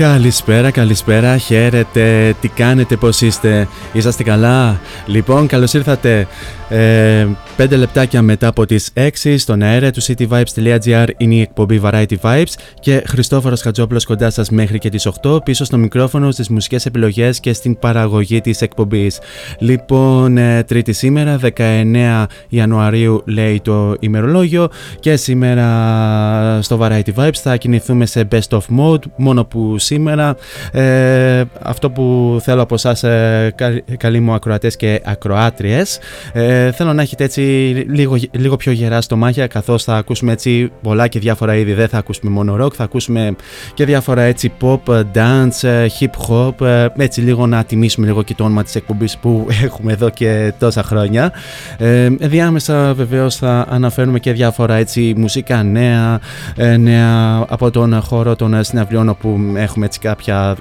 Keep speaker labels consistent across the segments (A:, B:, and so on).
A: Καλησπέρα, καλησπέρα, χαίρετε, τι κάνετε, πώς είστε, είσαστε καλά; Λοιπόν, καλώς ήρθατε ε, 5 λεπτάκια μετά από τις 6 στον αέρα του cityvibes.gr είναι η εκπομπή Variety Vibes και Χριστόφορος Χατζόπουλος κοντά σας μέχρι και τις 8 πίσω στο μικρόφωνο στις μουσικές επιλογές και στην παραγωγή της εκπομπής. Λοιπόν, ε, τρίτη σήμερα, 19 Ιανουαρίου λέει το ημερολόγιο και σήμερα στο Variety Vibes θα κινηθούμε σε Best of Mode μόνο που σήμερα ε, αυτό που θέλω από εσάς ε, κα- καλοί μου ακροατές και ακροάτριες ε, θέλω να έχετε έτσι λίγο, λίγο πιο γερά στο μάχια καθώς θα ακούσουμε έτσι πολλά και διάφορα είδη. Δεν θα ακούσουμε μόνο rock θα ακούσουμε και διάφορα έτσι pop, dance, ε, hip hop ε, έτσι λίγο να τιμήσουμε λίγο και το όνομα της εκπομπής που έχουμε εδώ και τόσα χρόνια. Ε, διάμεσα βεβαίως θα αναφέρουμε και διάφορα έτσι μουσικά νέα, ε, νέα από τον χώρο των συναυλιών όπου έχουμε έτσι κάποια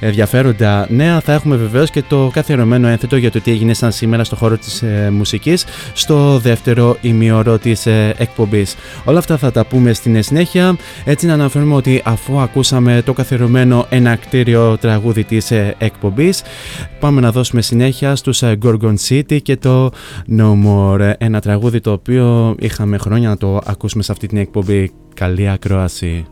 A: ενδιαφέροντα νέα. Θα έχουμε βεβαίως και το καθιερωμένο ένθετο για το τι έγινε σαν σήμερα στο χώρο της ε, μουσικής στο δεύτερο ημιώρο της ε, εκπομπής. Όλα αυτά θα τα πούμε στην συνέχεια. Έτσι να αναφέρουμε ότι αφού ακούσαμε το καθιερωμένο ενακτήριο τραγούδι της ε, εκπομπής πάμε να δώσουμε συνέχεια στους ε, Gorgon City και το No More. Ένα τραγούδι το οποίο είχαμε χρόνια να το ακούσουμε σε αυτή την εκπομπή. Καλή ακρόαση.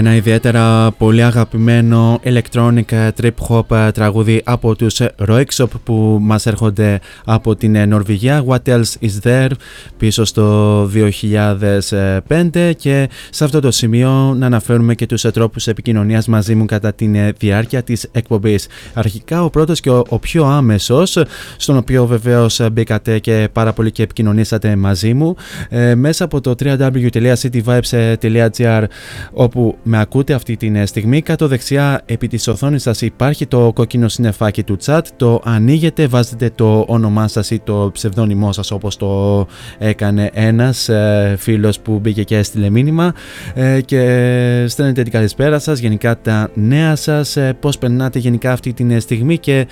A: Ένα ιδιαίτερα πολύ αγαπημένο electronic trip hop τραγούδι από τους Roixop που μας έρχονται από την Νορβηγία What Else Is There; Πίσω στο 2005 και σε αυτό το σημείο να αναφέρουμε και τους τρόπους επικοινωνίας μαζί μου κατά τη διάρκεια της εκπομπής. Αρχικά ο πρώτος και ο, πιο άμεσος στον οποίο βεβαίως μπήκατε και πάρα πολύ και επικοινωνήσατε μαζί μου ε, μέσα από το www.cityvibes.gr όπου με ακούτε αυτή τη στιγμή κάτω δεξιά επί της οθόνης σας υπάρχει το κόκκινο συνεφάκι του chat το ανοίγετε, βάζετε το όνομά σας ή το ψευδόνυμό σας όπως το έκανε ένας ε, φίλος που μπήκε και έστειλε μήνυμα ε, και στέλνετε την καλησπέρα σας, γενικά τα νέα σας, ε, πώς περνάτε γενικά αυτή τη στιγμή και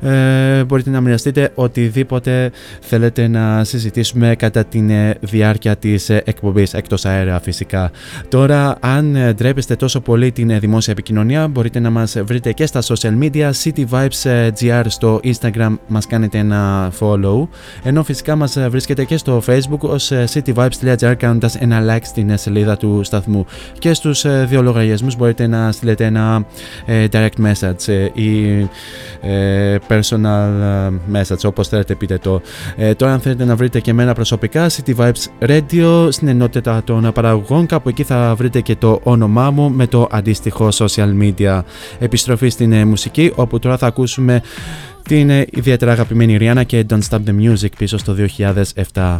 A: ε, μπορείτε να μοιραστείτε οτιδήποτε θέλετε να συζητήσουμε κατά τη διάρκεια της εκπομπής εκτός αέρα φυσικά. Τώρα αν ντρέπεστε τόσο πολύ την δημόσια επικοινωνία. Μπορείτε να μας βρείτε και στα social media City Vibes GR στο Instagram μας κάνετε ένα follow. Ενώ φυσικά μας βρίσκεται και στο facebook ως cityvibes.gr κάνοντας ένα like στην σελίδα του σταθμού. Και στους δύο λογαριασμούς μπορείτε να στείλετε ένα direct message ή personal message όπως θέλετε πείτε το. Τώρα αν θέλετε να βρείτε και εμένα προσωπικά City Vibes Radio στην ενότητα των παραγωγών κάπου εκεί θα βρείτε και το όνομά μου με το αντίστοιχο social media επιστροφή στην μουσική όπου τώρα θα ακούσουμε την ιδιαίτερα αγαπημένη Rihanna και Don't Stop the Music πίσω στο 2007.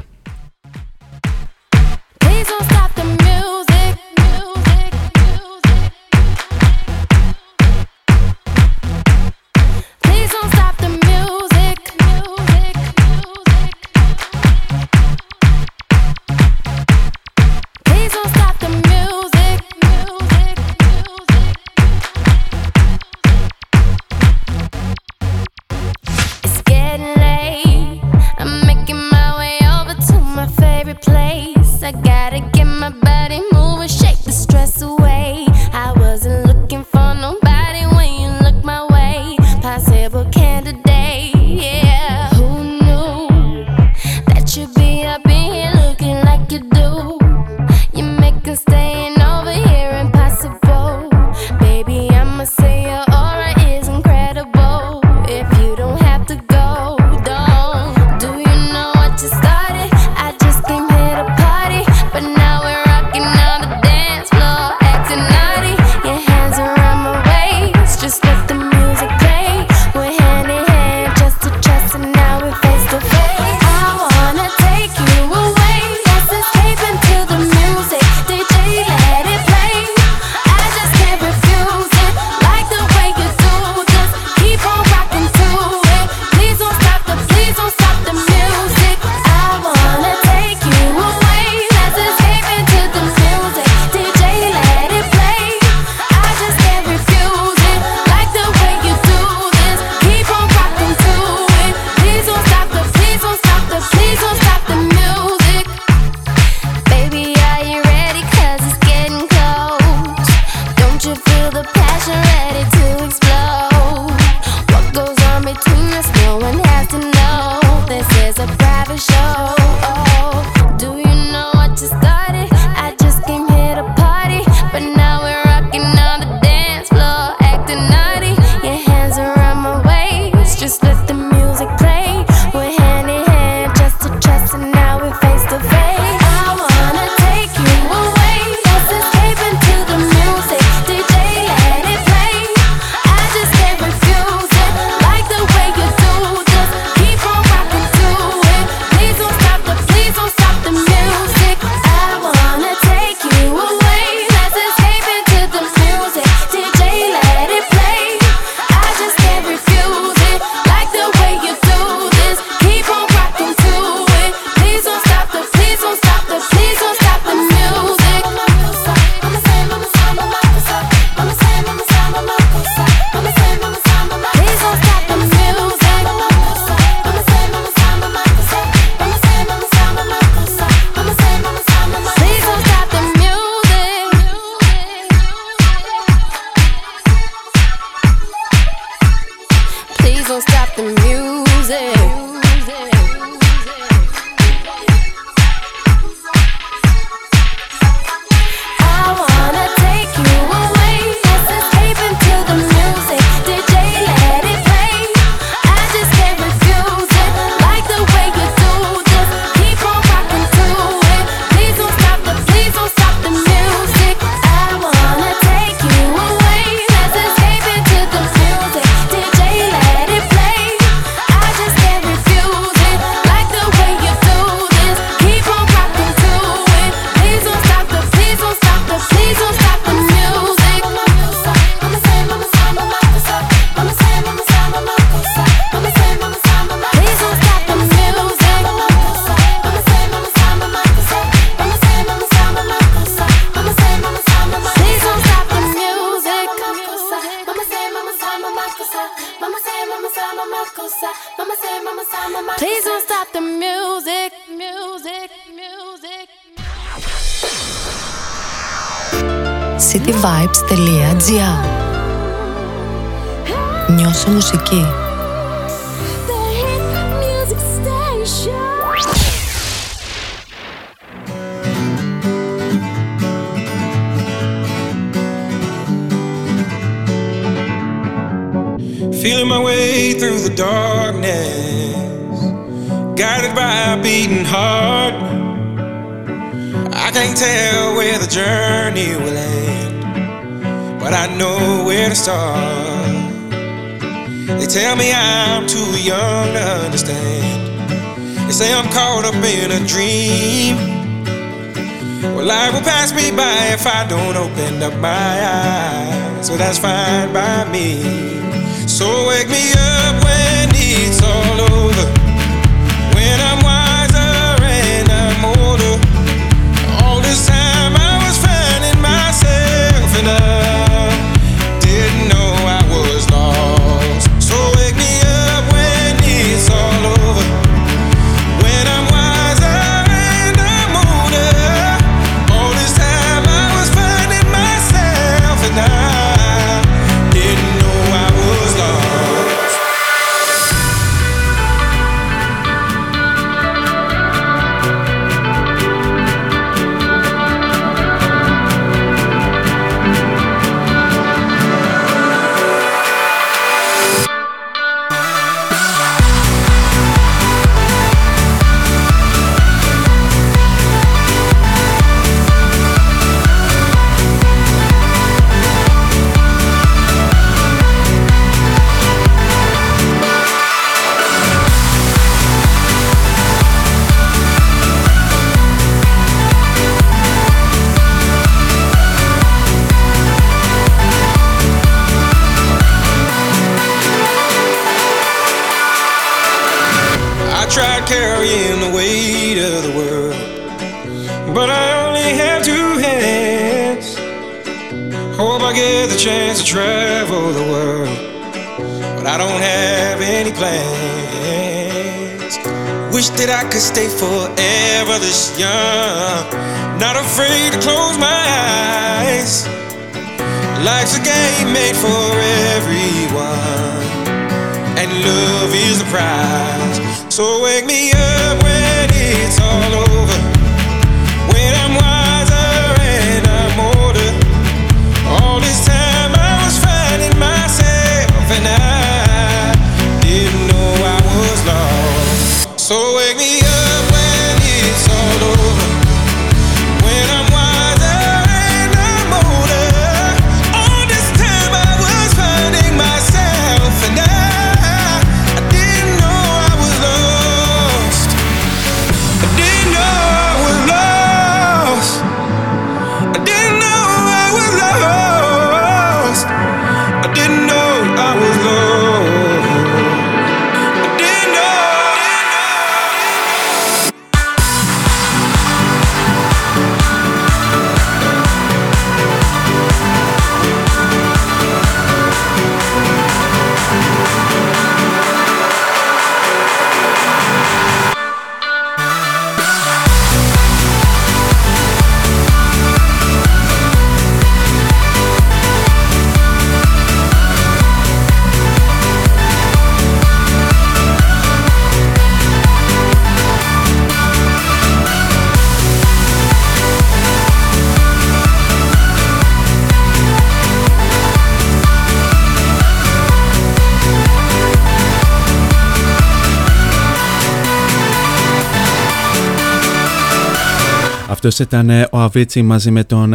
A: de cette année, ο Avicii μαζί με τον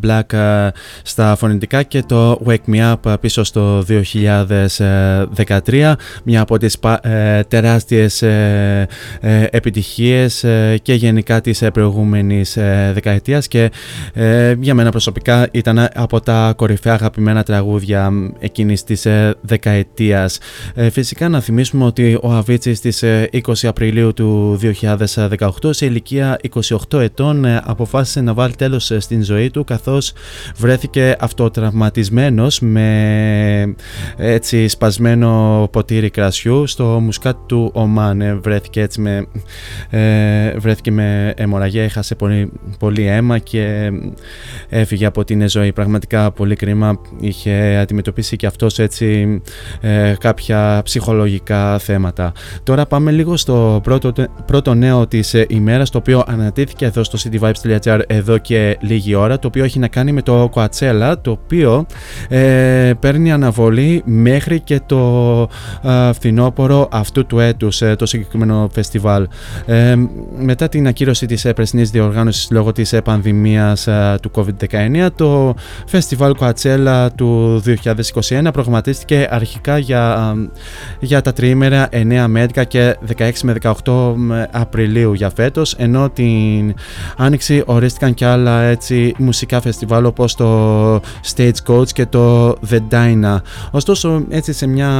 A: Black euh, στα φωνητικά και το Wake Me Up πίσω στο 2013 μια από τις ε, τεράστιες ε, ε, επιτυχίες και γενικά της προηγούμενης δεκαετίας και για μένα προσωπικά ήταν από τα κορυφαία αγαπημένα τραγούδια εκείνης της δεκαετίας. Φυσικά να θυμίσουμε ότι ο Αβίτσι στις 20 Απριλίου του 2018 σε ηλικία 28 ετών αποφάσισε να βάλει τέλος στην ζωή του καθώς βρέθηκε αυτοτραυματισμένος με έτσι σπασμένο ποτήρι κρασιού στο μουσκάτ του Ομάν. Βρέθηκε έτσι με, βρέθηκε με αιμορραγία, έχασε πολύ, πολύ αίμα και έφυγε από την ζωή. Πραγματικά πολύ κρίμα. Είχε αντιμετωπίσει και αυτός έτσι κάποια ψυχολογικά θέματα. Τώρα πάμε λίγο στο πρώτο, πρώτο νέο της ημέρας το οποίο ανατήθηκε εδώ στο cityvibes.gr εδώ και λίγη ώρα το οποίο έχει να κάνει με το Coachella το οποίο ε, παίρνει αναβολή μέχρι και το ε, φθινόπωρο αυτού του έτους ε, το συγκεκριμένο φεστιβάλ. Ε, μετά την ακύρωση της πρεσινής διοργάνωσης λόγω της πανδημίας του COVID-19 το φεστιβάλ Coachella του 2021 προγραμματίστηκε αρχικά για, για τα τριήμερα 9 με 11 και 16 με 18 Απριλίου για φέτος ενώ την Άνοιξη ορίστηκαν και άλλα έτσι μουσικά φεστιβάλ όπως το Stagecoach και το The Dyna. Ωστόσο έτσι σε μια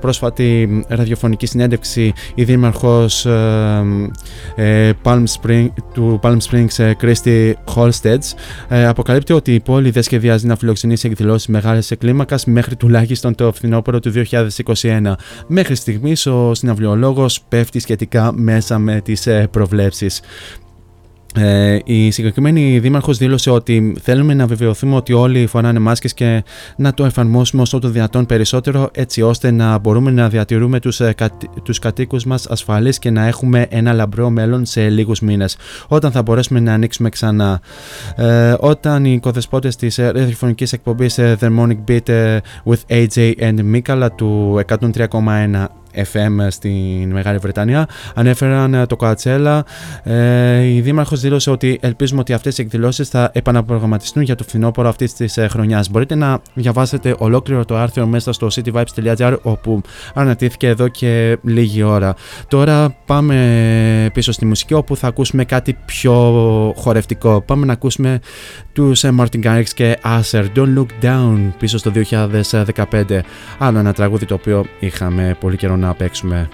A: πρόσφατη ραδιοφωνική συνέντευξη η δήμαρχος ε, ε, Palm Spring, του Palm Springs Christy Holsteads ε, αποκαλύπτει ότι η πόλη δεν σχεδιάζει να φιλοξενήσει εκδηλώσεις μεγάλες κλίμακας μέχρι τουλάχιστον το φθινόπωρο του 2021. Μέχρι στιγμής ο συναυλιολόγος πέφτει σχετικά μέσα με τις προβλέψεις. Ε, η συγκεκριμένη δήμαρχος δήλωσε ότι θέλουμε να βεβαιωθούμε ότι όλοι φοράνε μάσκες και να το εφαρμόσουμε όσο το δυνατόν περισσότερο έτσι ώστε να μπορούμε να διατηρούμε τους, ε, τους κατοίκους μας ασφαλείς και να έχουμε ένα λαμπρό μέλλον σε λίγους μήνες όταν θα μπορέσουμε να ανοίξουμε ξανά. Ε, όταν οι οικοδεσπότες της ραδιοφωνικής εκπομπής The Morning Beat with AJ and Mikala του 103,1 FM στην Μεγάλη Βρετανία ανέφεραν ε, το Κατσέλα. Ε, η Δήμαρχος δήλωσε ότι ελπίζουμε ότι αυτές οι εκδηλώσεις θα επαναπρογραμματιστούν για το φθινόπωρο αυτής της ε, χρονιάς. Μπορείτε να διαβάσετε ολόκληρο το άρθρο μέσα στο cityvibes.gr όπου ανατήθηκε εδώ και λίγη ώρα. Τώρα πάμε πίσω στη μουσική όπου θα ακούσουμε κάτι πιο χορευτικό. Πάμε να ακούσουμε τους Martin Garrix και Acer Don't Look Down πίσω στο 2015. Άλλο ένα τραγούδι το οποίο είχαμε πολύ καιρό να παίξουμε.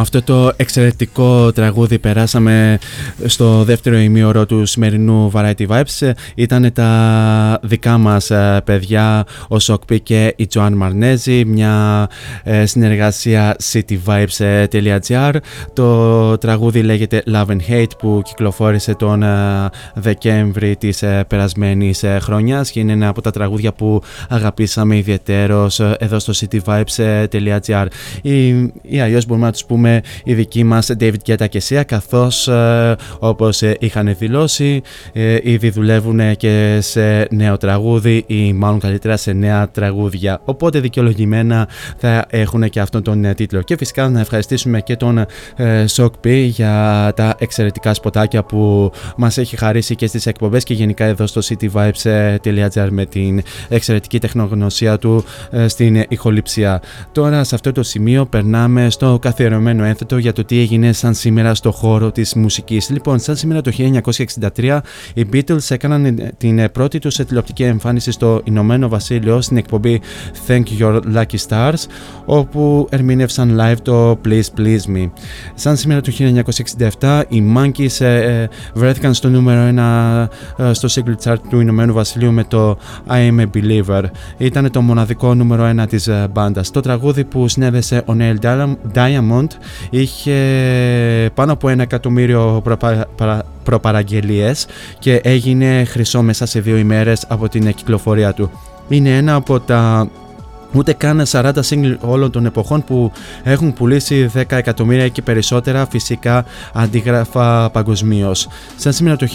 A: Με αυτό το εξαιρετικό τραγούδι περάσαμε στο δεύτερο ημίωρο του σημερινού Variety Vibes. Ήταν τα δικά μας ε, παιδιά, ο Σοκπί και η Τζοάν Μαρνέζη, μια ε, συνεργασία cityvibes.gr. Το τραγούδι λέγεται Love and Hate που κυκλοφόρησε τον ε, Δεκέμβρη της περασμένης χρονιάς και είναι ένα από τα τραγούδια που αγαπήσαμε ιδιαίτερος εδώ στο cityvibes.gr ή, ή αλλιώς μπορούμε να τους πούμε πούμε οι δικοί μας David Guetta και Sia καθώς ε, όπως ε, είχαν δηλώσει ε, ήδη δουλεύουν και σε νέο τραγούδι ή μάλλον καλύτερα σε νέα τραγούδια οπότε δικαιολογημένα θα έχουν και αυτόν τον τίτλο και φυσικά να ευχαριστήσουμε και τον Shock P για τα εξαιρετικά σποτάκια που μας έχει χαρίσει και στις εκπομπές και γενικά εδώ στο cityvibes.gr με την εξαιρετική τεχνογνωσία του στην ηχοληψία. Τώρα σε αυτό το σημείο περνάμε στο καθιερωμένο ένθετο για το τι έγινε σαν σήμερα στο χώρο της μουσικής. Λοιπόν, σαν σήμερα το 1963 οι Beatles έκαναν την πρώτη τους τηλεοπτική εμφάνιση στο Ηνωμένο Βασίλειο στην εκπομπή Thank Your Lucky Stars όπου ερμήνευσαν live το Please Please Me. Σαν σήμερα το 1967 οι Monkeys ε, ε, βρέθηκαν στο νούμερο 1 ε, στο single chart του Ηνωμένου Βασιλείου με το I Am A Believer. Ήταν το μοναδικό νούμερο 1 της μπάντας. Το τραγούδι που συνέδεσε ο Neil Diamond είχε πάνω από ένα εκατομμύριο προπαραγγελίες και έγινε χρυσό μέσα σε δύο ημέρες από την κυκλοφορία του. Είναι ένα από τα ούτε καν 40 single όλων των εποχών που έχουν πουλήσει 10 εκατομμύρια και περισσότερα φυσικά αντίγραφα παγκοσμίως. Σαν σήμερα το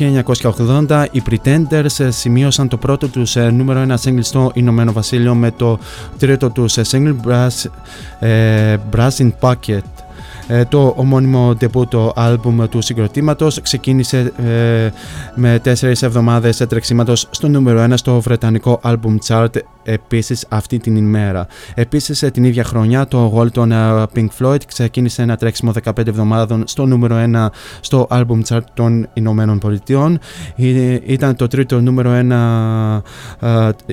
A: 1980 οι Pretenders σημείωσαν το πρώτο τους ε, νούμερο 1 single στο Ηνωμένο Βασίλειο με το τρίτο τους ε, single Brass, ε, Brass in Pocket ε, το ομώνυμο το άλμπουμ του συγκροτήματος ξεκίνησε ε, με τέσσερις εβδομάδες τρεξίματος στο νούμερο 1 στο βρετανικό album chart επίσης αυτή την ημέρα. Επίσης την ίδια χρονιά το Gold των Pink Floyd ξεκίνησε ένα τρέξιμο 15 εβδομάδων στο νούμερο 1 στο album chart των Ηνωμένων Πολιτειών. Ήταν το τρίτο νούμερο 1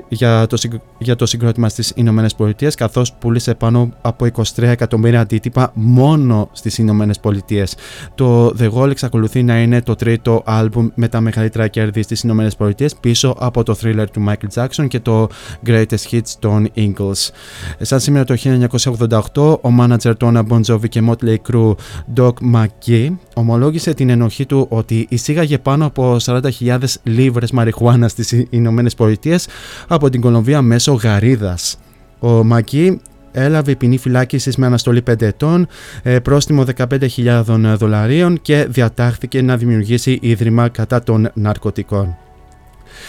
A: για το, για το συγκρότημα στις Ηνωμένες Πολιτείες καθώς πούλησε πάνω από 23 εκατομμύρια αντίτυπα μόνο στις Ηνωμένες Πολιτείες. Το The Wall εξακολουθεί να είναι το τρίτο άλμπουμ με τα μεγαλύτερα κέρδη στις Ηνωμένες Πολιτείες πίσω από το thriller του Michael Jackson και το Greatest Hits των Eagles. Σαν σήμερα το 1988, ο μάνατζερ των Bon Jovi και Motley Crue, Doc McGee, ομολόγησε την ενοχή του ότι εισήγαγε πάνω από 40.000 λίβρες μαριχουάνας στις Ηνωμένες Πολιτείες από την Κολομβία μέσω γαρίδας. Ο Μακί έλαβε ποινή φυλάκισης με αναστολή 5 ετών, ε, πρόστιμο 15.000 δολαρίων και διατάχθηκε να δημιουργήσει ίδρυμα κατά των ναρκωτικών.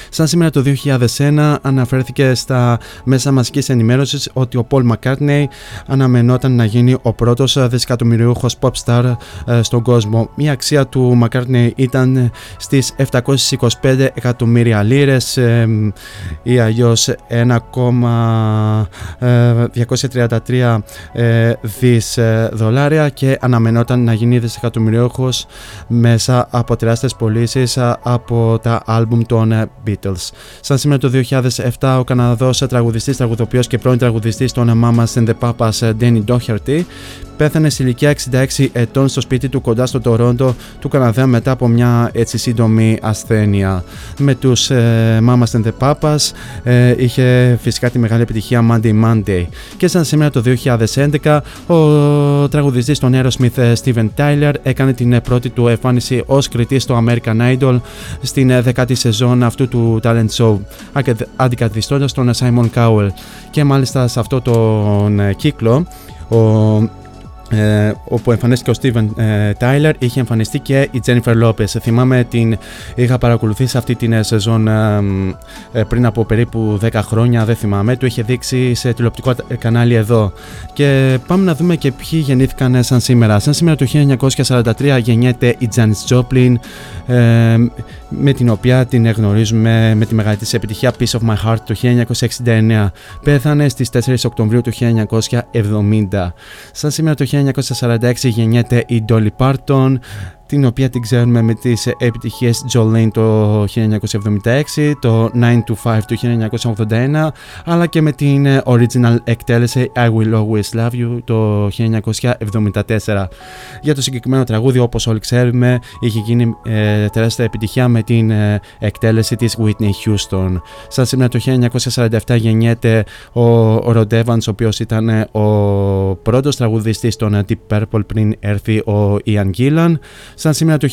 A: Σαν σήμερα το 2001 αναφέρθηκε στα μέσα μαζικής ενημέρωσης ότι ο Paul McCartney αναμενόταν να γίνει ο πρώτος δισεκατομμυριούχος pop star ε, στον κόσμο. Η αξία του McCartney ήταν στις 725 εκατομμύρια λίρες ε, ή αλλιώς 1,233 ε, δις δολάρια και αναμενόταν να γίνει δισεκατομμυριούχος μέσα από τεράστιες πωλήσεις από τα άλμπουμ των Beatles. Σαν σήμερα το 2007, ο Καναδός τραγουδιστής, τραγουδοποιός και πρώην τραγουδιστής των Mamas and the Papas, Danny Doherty, πέθανε σε ηλικία 66 ετών στο σπίτι του κοντά στο Τορόντο του Καναδά μετά από μια έτσι σύντομη ασθένεια. Με τους ε, Mamas and the Papas ε, είχε φυσικά τη μεγάλη επιτυχία Monday Monday. Και σαν σήμερα το 2011, ο τραγουδιστής των Aerosmith ε, Steven Tyler έκανε την πρώτη του εμφάνιση ως κριτής στο American Idol στην ε, δεκάτη σεζόν αυτού του talent show, αντικαθιστώντας τον Simon Cowell. Και μάλιστα σε αυτό τον ε, κύκλο, ο ε, όπου εμφανίστηκε ο Steven Τάιλερ, ε, είχε εμφανιστεί και η Jennifer Lopez. Θυμάμαι την είχα παρακολουθήσει αυτή την ε, σεζόν πριν από περίπου 10 χρόνια, δεν θυμάμαι. Του είχε δείξει σε τηλεοπτικό κανάλι εδώ. Και πάμε να δούμε και ποιοι γεννήθηκαν σαν σήμερα. Σαν σήμερα το 1943 γεννιέται η Janis Joplin, με την οποία την γνωρίζουμε με τη μεγάλη της επιτυχία Piece of My Heart το 1969. Πέθανε στις 4 Οκτωβρίου του 1970. Σαν σήμερα το 1946 γεννιέται η Dolly Parton, την οποία την ξέρουμε με τις επιτυχίες Jolene το 1976, το 9 to 5 το 1981, αλλά και με την original εκτέλεση I Will Always Love You το 1974. Για το συγκεκριμένο τραγούδι, όπως όλοι ξέρουμε, είχε γίνει ε, τεράστια επιτυχία με την ε, εκτέλεση της Whitney Houston. Σαν σήμερα το 1947 γεννιέται ο, ο Rod Evans, ο οποίος ήταν ε, ο πρώτος τραγουδιστής των Deep Purple πριν έρθει ο Ian Gillan. Σαν σήμερα το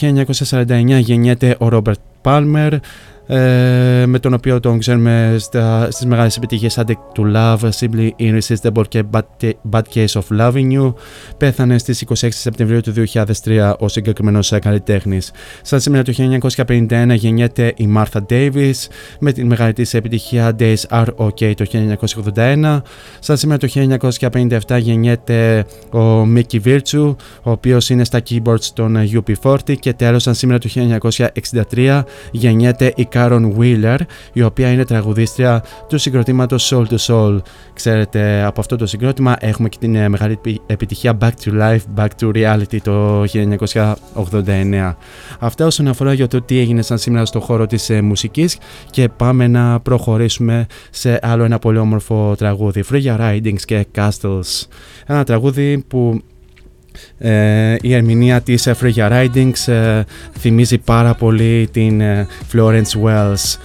A: 1949 γεννιέται ο Ρόμπερτ Πάλμερ,
B: ε, με τον οποίο τον ξέρουμε στα, στις μεγάλες επιτυχίες Addict to Love, Simply Irresistible και Bad, Bad Case of Loving You πέθανε στις 26 Σεπτεμβρίου του 2003 ο συγκεκριμένος καλλιτέχνης. Σαν σήμερα το 1951 γεννιέται η Martha Davis με την μεγάλη της επιτυχία Days Are OK το 1981. Σαν σήμερα το 1957 γεννιέται ο Mickey Virtue ο οποίος είναι στα keyboards των UP40 και τέλος σαν σήμερα το 1963 γεννιέται η Karen Wheeler, η οποία είναι τραγουδίστρια του συγκροτήματος Soul to Soul. Ξέρετε, από αυτό το συγκρότημα έχουμε και την ε, μεγάλη επιτυχία Back to Life, Back to Reality το 1989. Αυτά όσον αφορά για το τι έγινε σαν σήμερα στο χώρο της ε, μουσικής και πάμε να προχωρήσουμε σε άλλο ένα πολύ όμορφο τραγούδι, Free Ridings και Castles. Ένα τραγούδι που ε, η ερμηνεία της Freya Ridings ε, θυμίζει πάρα πολύ την ε, Florence Wells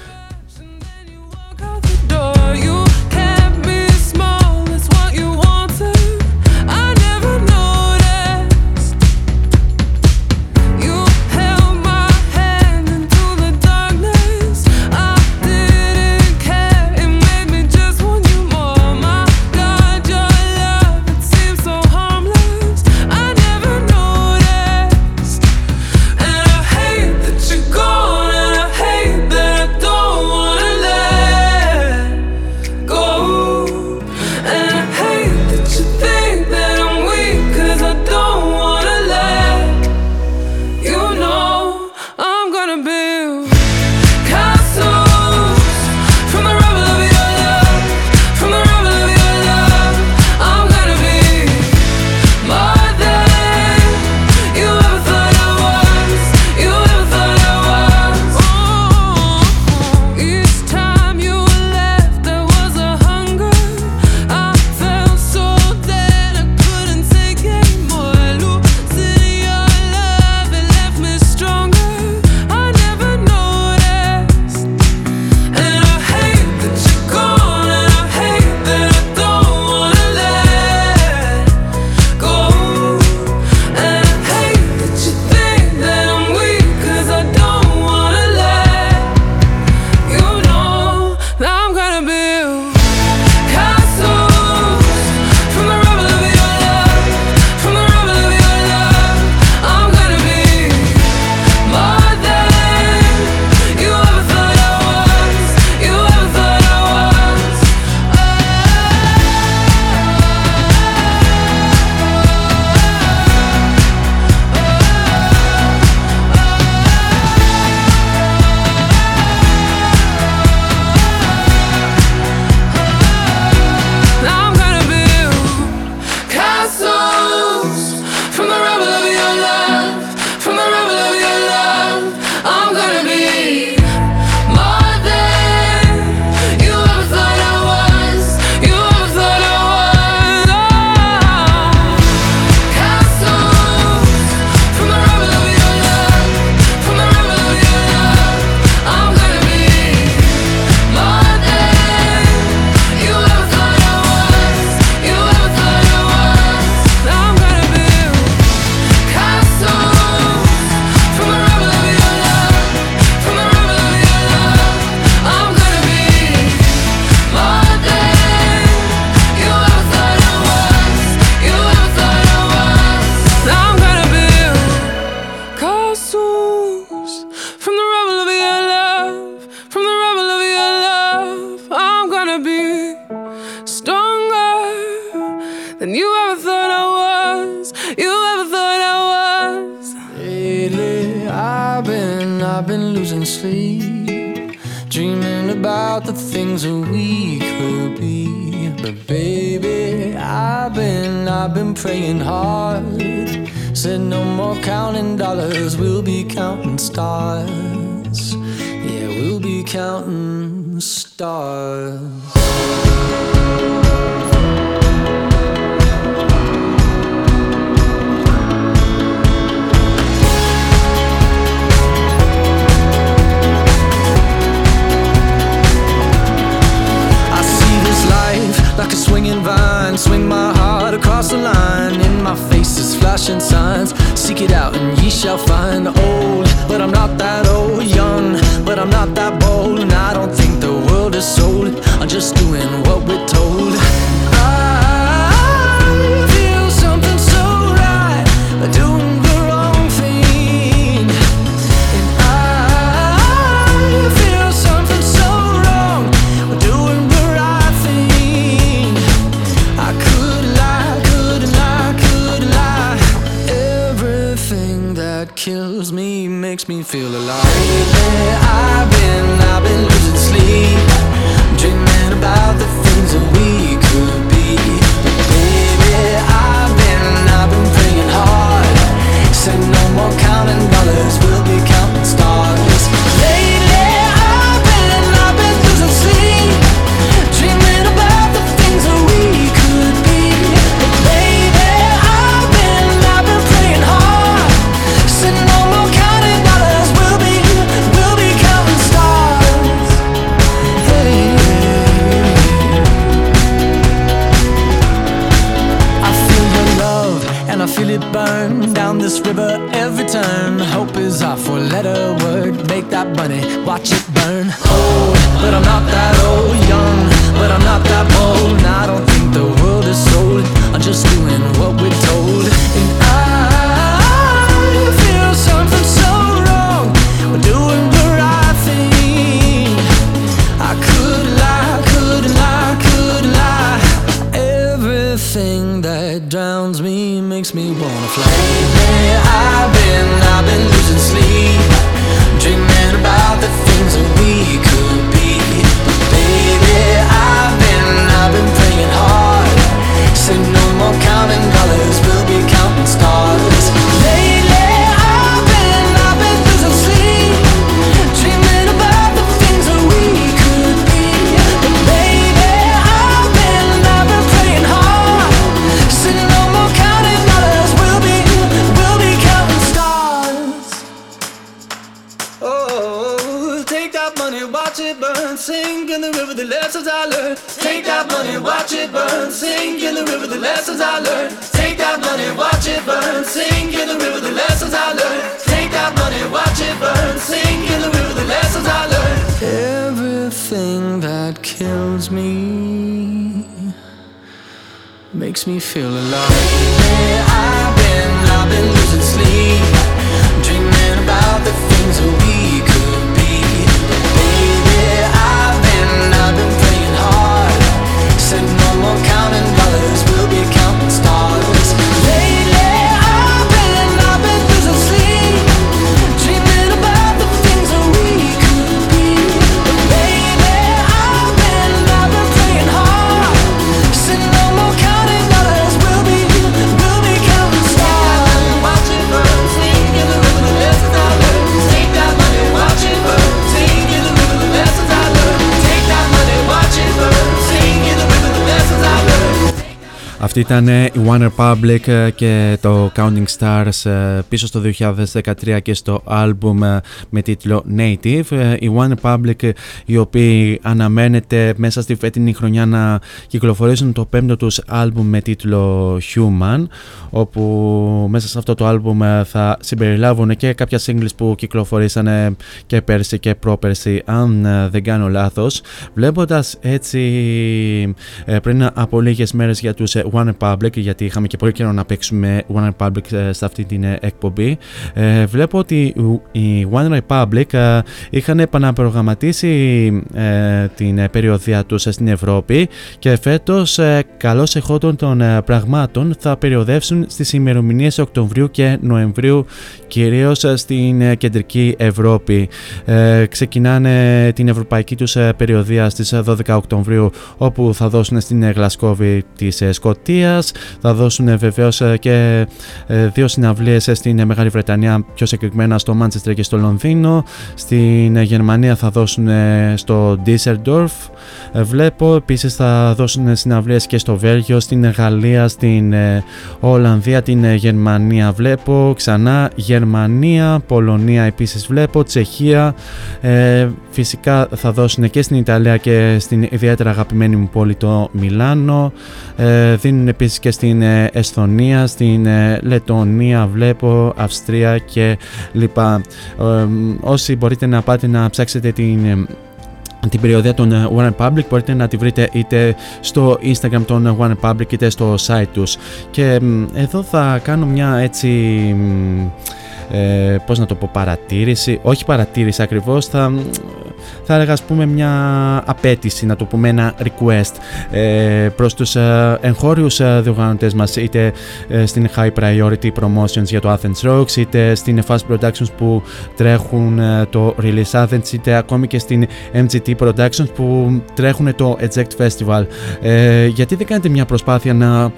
C: makes me wanna fly. I've been. me feel alive.
A: Αυτή ήταν ε, η One Republic ε, και το Counting Stars ε, πίσω στο 2013 και στο άλμπουμ με τίτλο Native. Η One Republic οι οποίοι αναμένεται μέσα στη φετινή χρονιά να κυκλοφορήσουν το πέμπτο τους άλμπουμ με τίτλο Human όπου μέσα σε αυτό το άλμπουμ θα συμπεριλάβουν και κάποια singles που κυκλοφορήσανε και πέρσι και πρόπερσι αν δεν κάνω λάθος. Βλέποντας έτσι πριν από λίγες μέρες για τους One One Republic, γιατί είχαμε και πολύ καιρό να παίξουμε One Republic ε, σε αυτή την ε, εκπομπή, ε, βλέπω ότι η One Republic είχαν επαναπρογραμματίσει την περιοδία τους στην Ευρώπη και φέτος, καλώς εχόντων των πραγμάτων θα περιοδεύσουν στις ημερομηνίες Οκτωβρίου και Νοεμβρίου κυρίως στην κεντρική Ευρώπη. ξεκινάνε την ευρωπαϊκή τους περιοδία στις 12 Οκτωβρίου όπου θα δώσουν στην Γλασκόβη τη Σκοτίας θα δώσουν ε, βεβαίως ε, και ε, δύο συναυλίες στην Μεγάλη Βρετανία, πιο συγκεκριμένα στο Μάντσεστερ και στο Λονδίνο. Στην Γερμανία θα δώσουν στο Ντίσσερντορφ. Βλέπω Επίσης θα δώσουν συναυλίες και στο Βέλγιο, στην Γαλλία, στην Ολλανδία, την Γερμανία βλέπω. Ξανά Γερμανία, Πολωνία επίσης βλέπω, Τσεχία. Φυσικά θα δώσουν και στην Ιταλία και στην ιδιαίτερα αγαπημένη μου πόλη το Μιλάνο. Δίνουν Πηγαίνουν επίσης και στην ε, Εσθονία, στην ε, Λετωνία, βλέπω, Αυστρία και λοιπά. Ε, όσοι μπορείτε να πάτε να ψάξετε την ε, την περιοδία των ε, One Republic μπορείτε να τη βρείτε είτε στο Instagram των One Republic είτε στο site τους και μ, εδώ θα κάνω μια έτσι μ, ε, πώς να το πω παρατήρηση όχι παρατήρηση ακριβώς θα, θα έλεγα ας πούμε μια απέτηση να το πούμε ένα request ε, προς τους ε, εγχώριους ε, διοργανωτές μας είτε ε, στην High Priority Promotions για το Athens Rocks είτε στην Fast Productions που τρέχουν ε, το Release Athens είτε ακόμη και στην MGT Productions που τρέχουν το Eject Festival. Ε, γιατί δεν κάνετε μια προσπάθεια να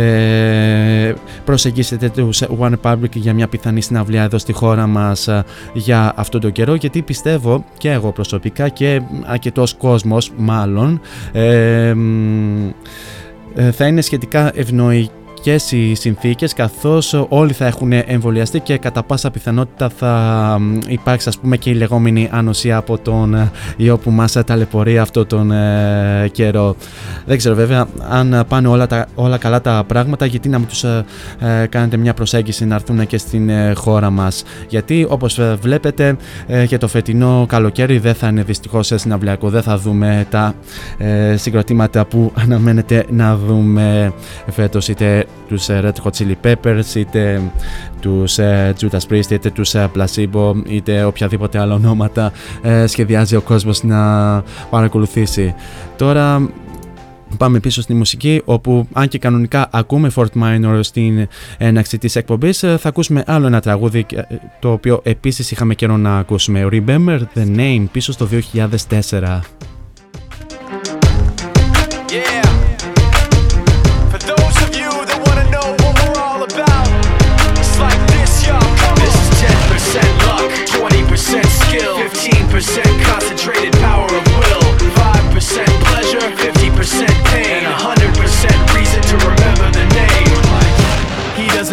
A: ε, προσεγγίσετε τους One Republic για μια πιθανή συναυλία εδώ στη χώρα μας ε, για αυτόν τον καιρό; Γιατί πιστεύω και εγώ προσωπικά και αρκετός κόσμος μάλλον ε, μ, ε, θα είναι σχετικά ευνοϊκή οι συνθήκες καθώς όλοι θα έχουν εμβολιαστεί και κατά πάσα πιθανότητα θα μ, υπάρξει ας πούμε και η λεγόμενη ανοσία από τον ε, ιό που μας ταλαιπωρεί αυτό τον ε, καιρό. Δεν ξέρω βέβαια αν πάνε όλα, τα, όλα καλά τα πράγματα γιατί να μην τους ε, ε, κάνετε μια προσέγγιση να έρθουν και στην ε, χώρα μας. Γιατί όπως ε, βλέπετε ε, για το φετινό καλοκαίρι δεν θα είναι δυστυχώς ε, συναυλιακό, δεν θα δούμε τα ε, συγκροτήματα που αναμένεται να δούμε φέτος είτε τους ε, Red Hot Chili Peppers είτε τους ε, Judas Priest είτε τους ε, Placebo είτε οποιαδήποτε άλλα ονόματα ε, σχεδιάζει ο κόσμος να παρακολουθήσει. Τώρα Πάμε πίσω στη μουσική όπου αν και κανονικά ακούμε Fort Minor στην έναξη της εκπομπής ε, θα ακούσουμε άλλο ένα τραγούδι ε, το οποίο επίσης είχαμε καιρό να ακούσουμε Remember the Name πίσω στο 2004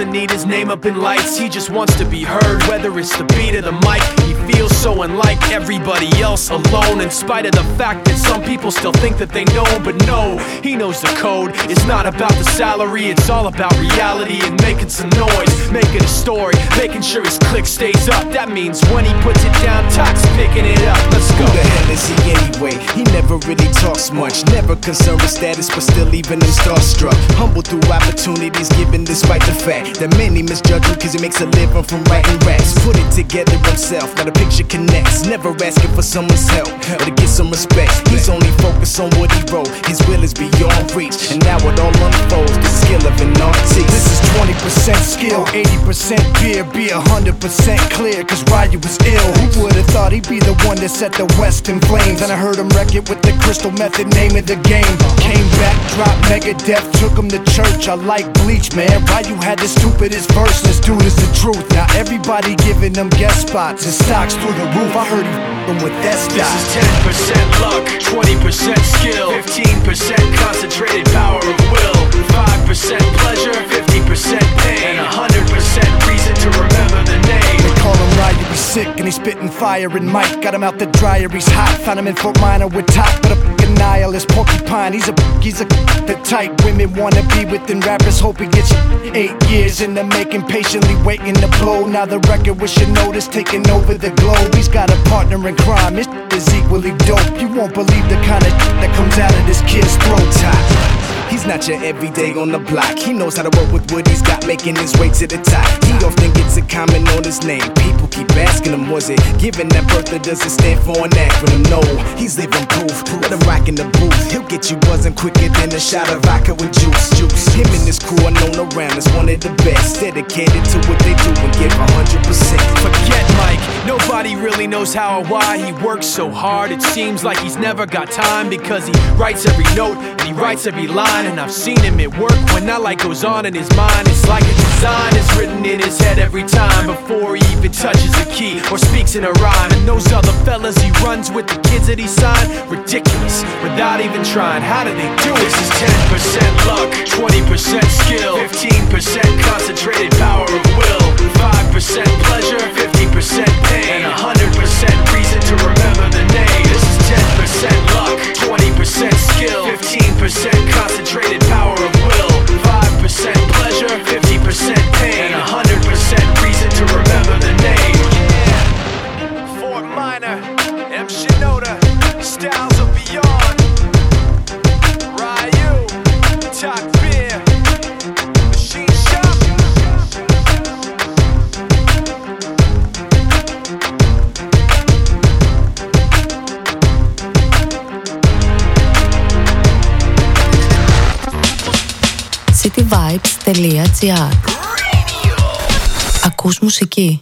D: doesn't need his name up in lights, he just wants to be heard, whether it's the beat or the mic. He feels so unlike everybody else alone, in spite of the fact that some people still think that they know, but no, he knows the code. It's not about the salary, it's all about reality and making some noise, making a story, making sure his click stays up. That means when he puts it down, Tox picking it up. Let's go.
E: Who the hell is he anyway? He never really talks much, never concerned with status, but still even him starstruck. Humble through opportunities given despite the fact that many misjudge him cause he makes a living from writing raps. Put it together himself, got a picture connects, never asking for someone's help or to get some respect. He's only focused on what he wrote, his will is beyond reach, and now it all unfolds the skill of an artist.
F: This is 20% skill, 80% beer, be 100% clear, cause Ryu was ill. Who would've thought he'd be the one that set the West in flames? And I heard him wreck it with the crystal method, name of the game. Came back, dropped Megadeth, took him to church. I like Bleach, man. Ryu had the stupidest verse, this dude is the truth. Now everybody giving them guest spots and stocks through the roof. I heard he f***ing with that
D: This is 10% luck, 20% skill, 15% concentrated power of will, 5% pleasure, 50% pain, and 100% reason to remember the name.
F: They call him Ryu, he's sick and he's spitting fire and Mike got him out the dryer, he's hot. Found him in Fort Minor with top, but a nihilist porcupine. He's a he's a the type women wanna be within rappers. Hope he gets eight years in the making, patiently waiting to blow. Now the record with notice taking over the globe. He's got a partner in crime, his is equally dope. You won't believe the kind of that comes out of this kid's throat.
E: top. He's not your everyday on the block. He knows how to work with what he's got, making his way to the top. He often gets a comment on his name. Asking him, was it given that birth that doesn't stand for an acronym? No, he's living proof. Let him rock in the booth. He'll get you buzzing quicker than a shot of vodka with juice. Juice. Him and his crew are known around as one of the best. Dedicated to what they do and give 100%.
D: Forget Mike, nobody really knows how or why he works so hard. It seems like he's never got time because he writes every note and he writes every line. And I've seen him at work when that light goes on in his mind. It's like a design is written in his head every time before he even touches a key or speaks in a rhyme. And those other fellas he runs with, the kids that he signed, ridiculous without even trying. How do they do it? This is 10% luck, 20% skill, 15% concentrated power of will, 5% pleasure, 50% pain, and 100% reason to remember the name. This is 10% luck, 20% skill, 15% concentrated power of will, Percent pain.
C: And 100 cityvibes.gr Ακούς μουσική.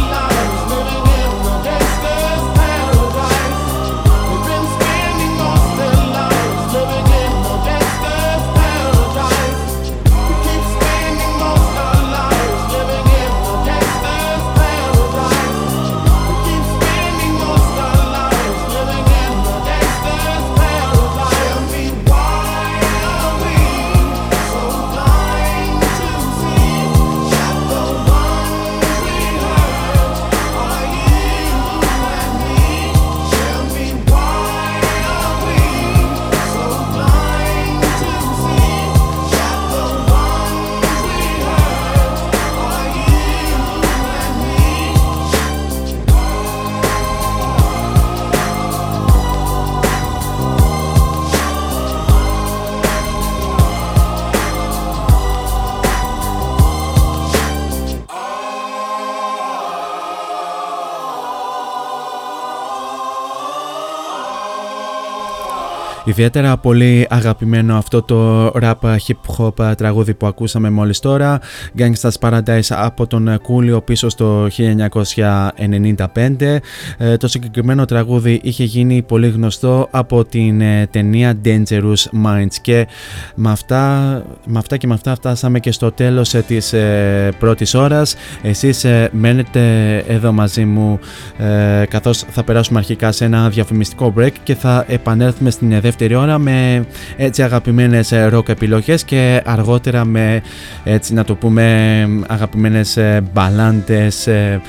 A: Ιδιαίτερα πολύ αγαπημένο αυτό το rap hip hop τραγούδι που ακούσαμε μόλις τώρα Gangsta's Paradise από τον Κούλιο πίσω στο 1995 Ε, Το συγκεκριμένο τραγούδι είχε γίνει πολύ γνωστό από την ε, ταινία Dangerous Minds και με αυτά, με αυτά και με αυτά φτάσαμε και στο τέλος ε, της ε, πρώτης ώρας. Εσείς ε, μένετε εδώ μαζί μου ε, καθώς θα περάσουμε αρχικά σε ένα διαφημιστικό break και θα επανέλθουμε στην ε, δεύτερη ώρα με έτσι αγαπημένες ε, ροκ επιλογές και αργότερα με έτσι να το πούμε αγαπημένες ε, μπαλάντες ε,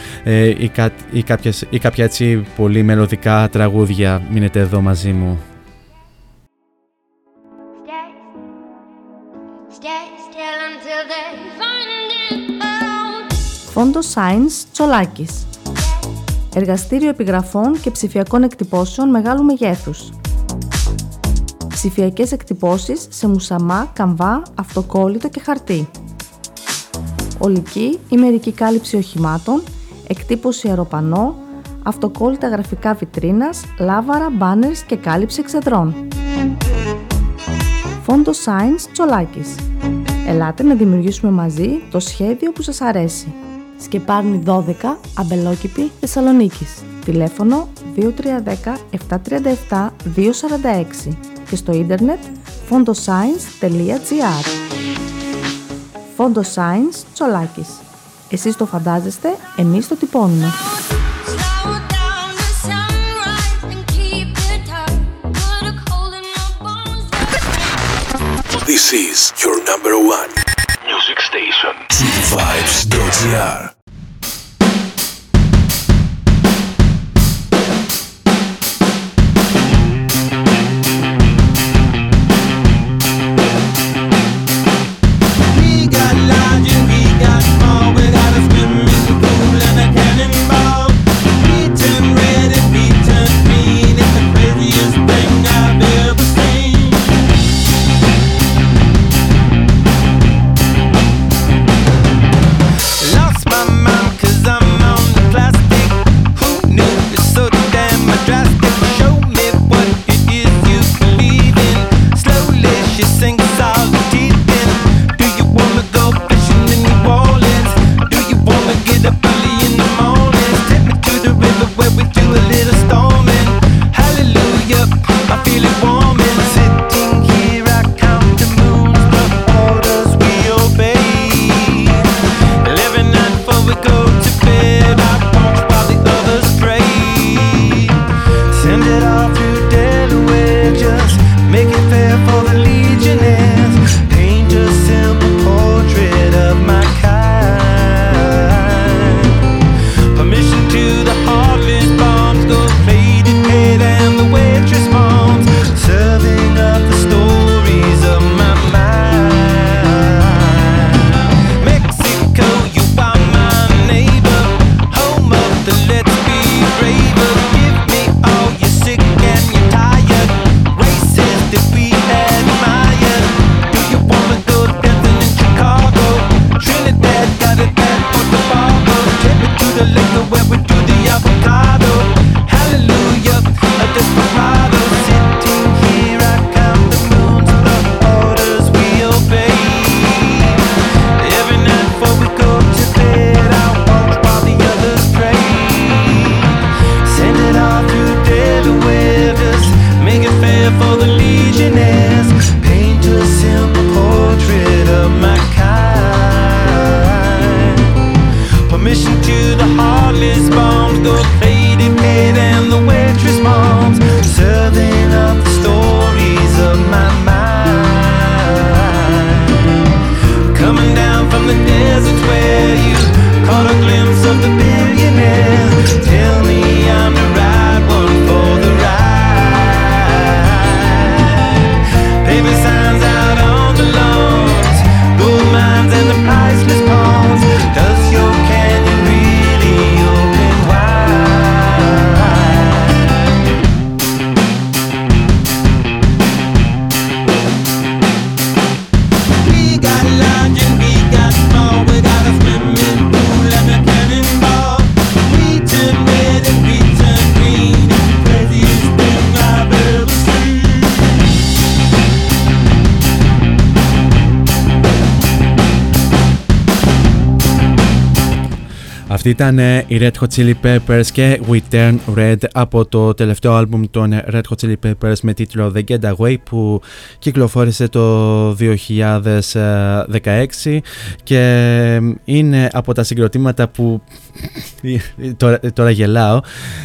A: ή, κάποιες, ή κάποια έτσι πολύ μελωδικά τραγούδια. Μείνετε εδώ μαζί μου.
G: Φόντο Σάινς Τσολάκης. Εργαστήριο επιγραφών και ψηφιακών εκτυπώσεων μεγάλου μεγέθους ψηφιακές εκτυπώσεις σε μουσαμά, καμβά, αυτοκόλλητο και χαρτί. Ολική ή μερική κάλυψη οχημάτων, εκτύπωση αεροπανό, αυτοκόλλητα γραφικά βιτρίνας, λάβαρα, μπάνερς και κάλυψη εξεδρών. Φόντο Science Τσολάκης Ελάτε να δημιουργήσουμε μαζί το σχέδιο που σας αρέσει. Σκεπάρνη 12, Αμπελόκηπη, Θεσσαλονίκης. Τηλέφωνο 2310 737 246 και στο ίντερνετ fondoscience.gr Fondoscience Τσολάκης. Εσείς το φαντάζεστε, εμείς το τυπώνουμε.
H: This is your number one music station. Vibes.gr
A: Ήταν οι Red Hot Chili Peppers και We Turn Red από το τελευταίο άλμπουμ των Red Hot Chili Peppers με τίτλο The Getaway που κυκλοφόρησε το 2016 ε, και ε, είναι από τα συγκροτήματα που τώρα, ε, τώρα γελάω.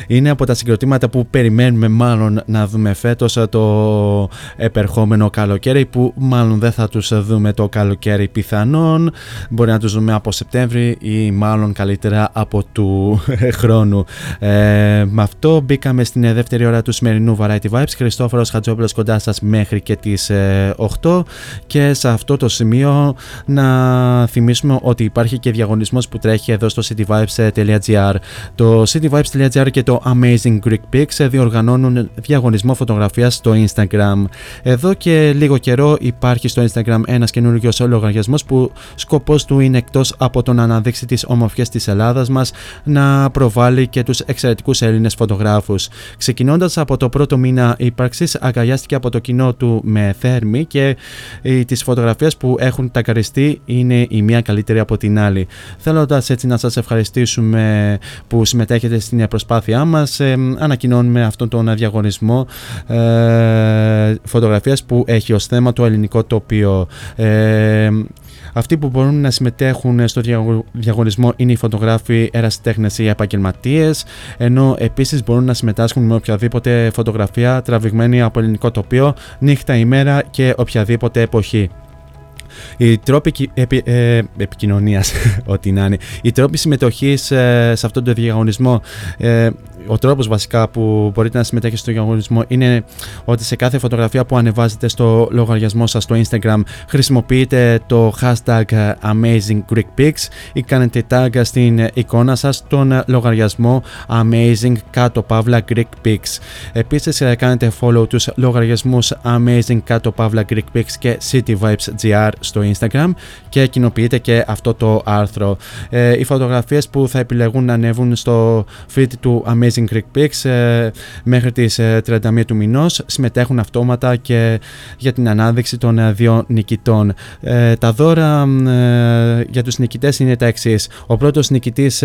A: Είναι από τα συγκροτήματα που περιμένουμε μάλλον να δούμε φέτος ε, το επερχόμενο καλοκαίρι που μάλλον δεν θα τους δούμε το καλοκαίρι πιθανόν. Μπορεί να τους δούμε από Σεπτέμβρη ή μάλλον καλύτερα από του χρόνου. Ε, με αυτό μπήκαμε στην δεύτερη ώρα του σημερινού Variety Vibes. Χριστόφορος Χατζόπουλος κοντά σας μέχρι και τις ε, 8 και σε αυτό το σημείο να θυμίσουμε ότι υπάρχει και διαγωνισμός που τρέχει εδώ στο cityvibes.gr το cityvibes.gr και το Amazing Greek Pics διοργανώνουν διαγωνισμό φωτογραφίας στο Instagram. Εδώ και λίγο καιρό υπάρχει στο Instagram ένας καινούργιος λογαριασμός που σκοπός του είναι εκτός από το να αναδείξει τις ομορφιές της Ελλάδας μας να προβάλλει και τους εξαιρετικούς Έλληνες φωτογράφους. Ξεκινώντας από το πρώτο μήνα ύπαρξης αγκαλιάστηκε από το κοινό του με θέρμη και τις φωτογραφίες που έχουν τακαριστεί είναι η μία καλύτερη από την άλλη. Θέλοντας έτσι να σας ευχαριστήσουμε που συμμετέχετε στην προσπάθειά μας ε, ανακοινώνουμε αυτόν τον διαγωνισμό ε, φωτογραφίας που έχει ως θέμα το ελληνικό τοπίο. Ε, αυτοί που μπορούν να συμμετέχουν στο διαγωνισμό είναι οι φωτογράφοι, ερασιτέχνες ή επαγγελματίες, ενώ επίσης μπορούν να συμμετάσχουν με οποιαδήποτε φωτογραφία τραβηγμένη από ελληνικό τοπίο, νύχτα, ημέρα και οποιαδήποτε εποχή. Οι τρόποι επι, ε, επικοινωνίας, ό,τι να είναι, οι τρόποι συμμετοχής ε, σε αυτόν τον διαγωνισμό ε, ο τρόπος βασικά που μπορείτε να συμμετέχετε στο διαγωνισμό είναι ότι σε κάθε φωτογραφία που ανεβάζετε στο λογαριασμό σας στο Instagram χρησιμοποιείτε το hashtag Amazing Greek Pics ή κάνετε tag στην εικόνα σας τον λογαριασμό Amazing κάτω παύλα Greek Pics. Επίσης κάνετε follow τους λογαριασμούς Amazing κάτω παύλα Greek Pics και City Vibes GR στο Instagram και κοινοποιείτε και αυτό το άρθρο. Ε, οι φωτογραφίες που θα επιλεγούν να ανέβουν στο feed του Amazing Amazing Greek Pics ε, μέχρι τις 31 ε, του μηνός συμμετέχουν αυτόματα και για την ανάδειξη των ε, δύο νικητών. τα δώρα για τους νικητές είναι τα εξής. Ο πρώτος νικητής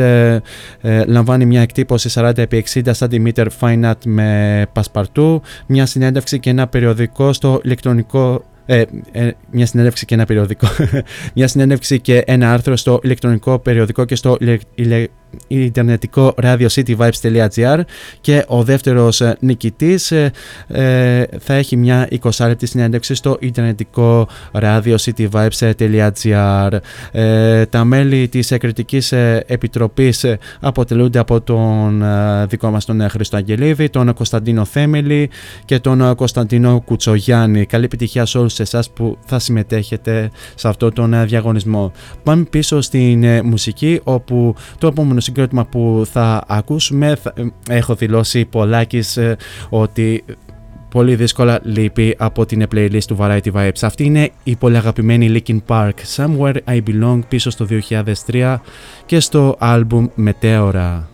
A: λαμβάνει μια εκτύπωση 40x60 cm fine art με πασπαρτού, μια συνέντευξη και ένα περιοδικό στο ηλεκτρονικό ε, μια συνέντευξη και ένα περιοδικό. μια συνέντευξη και ένα άρθρο στο ηλεκτρονικό περιοδικό και στο ηλε, ιντερνετικό radio cityvibes.gr και ο δεύτερος ε, νικητής ε, ε, θα έχει μια 20 λεπτή συνέντευξη στο ιντερνετικό radio cityvibes.gr Τα μέλη της κριτικής επιτροπής αποτελούνται από τον δικό μας τον Χρήστο Αγγελίδη, τον Κωνσταντίνο Θέμελη και τον Κωνσταντίνο Κουτσογιάννη. Καλή επιτυχία σε όλους εσάς που θα συμμετέχετε σε αυτό τον διαγωνισμό. Πάμε πίσω στην μουσική όπου το επόμενο συγκρότημα που θα ακούσουμε έχω δηλώσει πολλάκις ε, ότι πολύ δύσκολα λείπει από την playlist του Variety Vibes. Αυτή είναι η πολύ αγαπημένη Linkin Park Somewhere I Belong πίσω στο 2003 και στο άλμπουμ Meteora.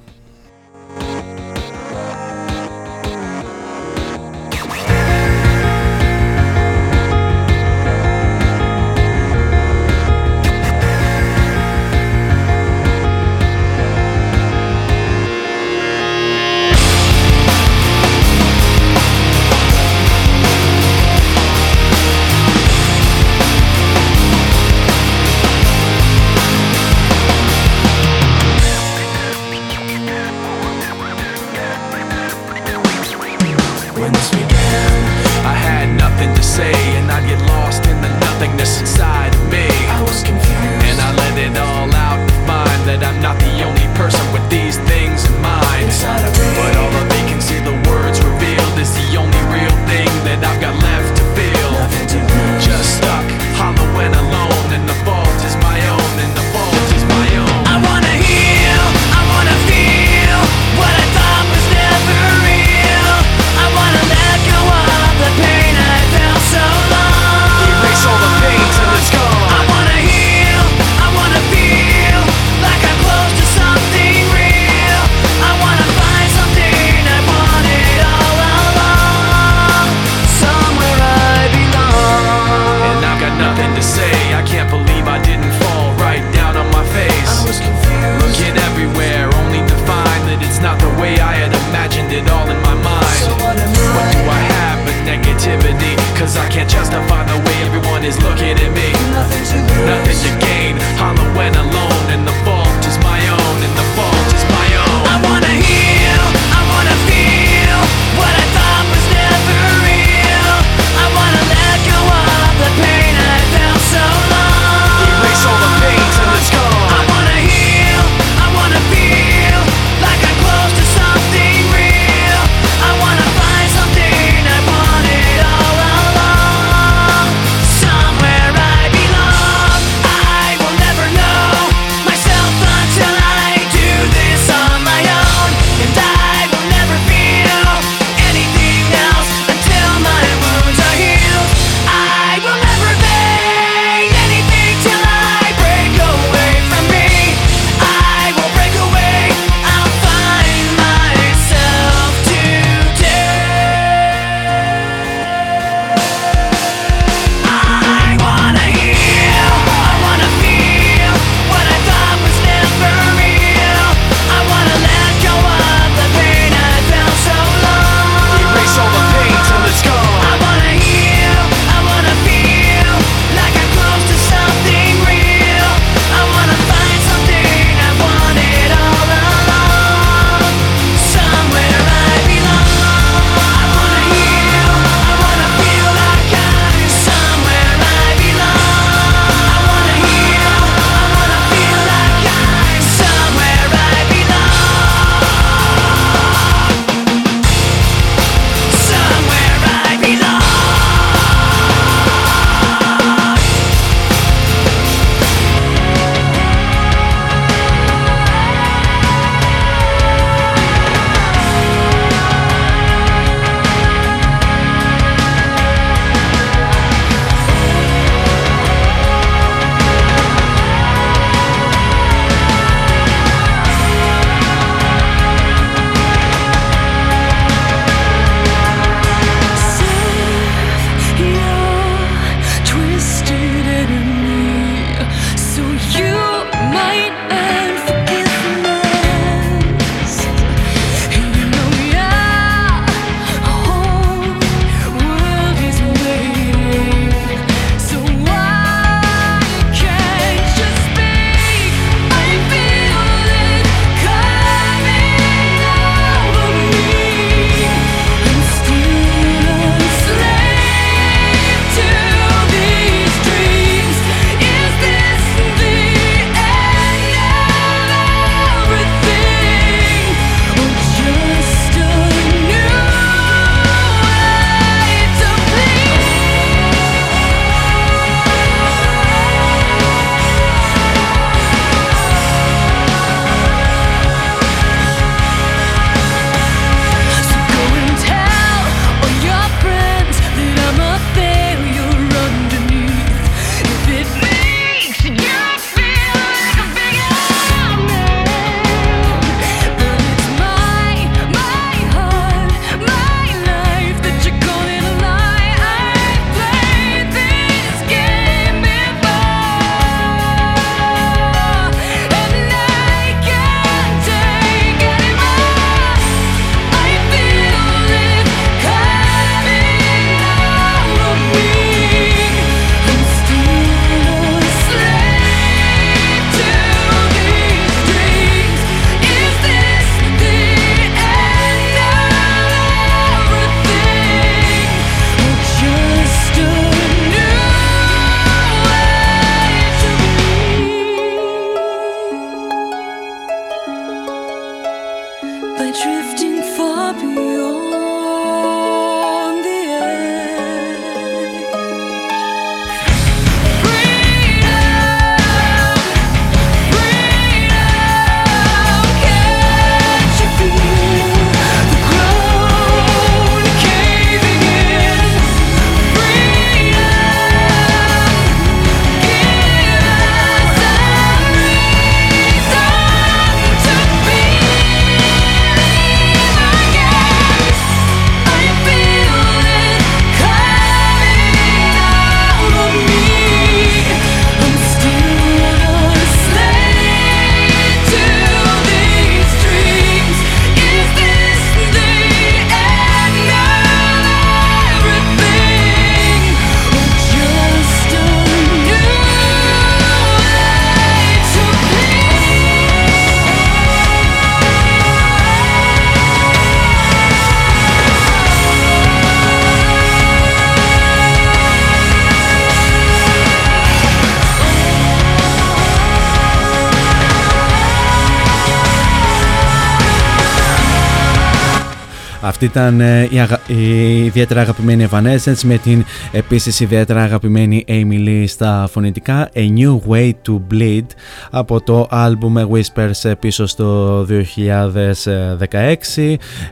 A: Αυτή ήταν ε, η, αγα... η ιδιαίτερα αγαπημένη Evanescence με την επίσης ιδιαίτερα αγαπημένη Amy Lee στα φωνητικά A New Way to Bleed από το άλμπουμ Whispers πίσω στο 2016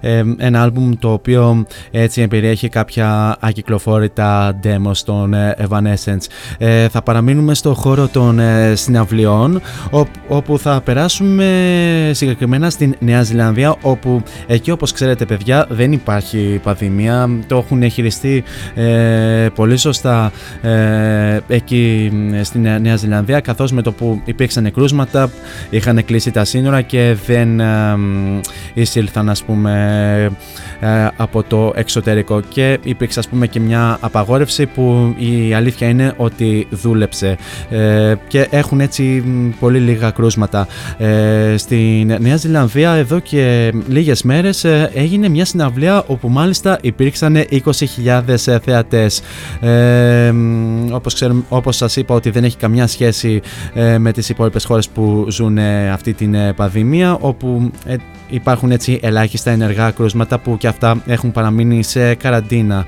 A: ε, ένα άλμπουμ το οποίο έτσι περιέχει κάποια ακυκλοφόρητα demos των ε, Evanescence. Ε, θα παραμείνουμε στο χώρο των συναυλιών όπου θα περάσουμε συγκεκριμένα στην Νέα Ζηλανδία όπου εκεί όπως ξέρετε παιδιά δεν υπάρχει πανδημία. Το έχουν χειριστεί ε, πολύ σωστά ε, εκεί στην Νέα Ζηλανδία καθώς με το που υπήρξαν κρούσματα είχαν κλείσει τα σύνορα και δεν ε, εισήλθαν ας πούμε ε, από το εξωτερικό. Και υπήρξε ας πούμε και μια απαγόρευση που η αλήθεια είναι ότι δούλεψε. Ε, και έχουν έτσι πολύ λίγα κρούσματα. Ε, στην Νέα Ζηλανδία εδώ και λίγες μέρες έγινε μια συναυλία όπου μάλιστα υπήρξαν 20.000 θεατές. Ε, όπως, ξέρουμε, όπως σας είπα ότι δεν έχει καμιά σχέση με τις υπόλοιπες χώρες που ζουν αυτή την πανδημία όπου υπάρχουν έτσι ελάχιστα ενεργά κρούσματα που και αυτά έχουν παραμείνει σε καραντίνα.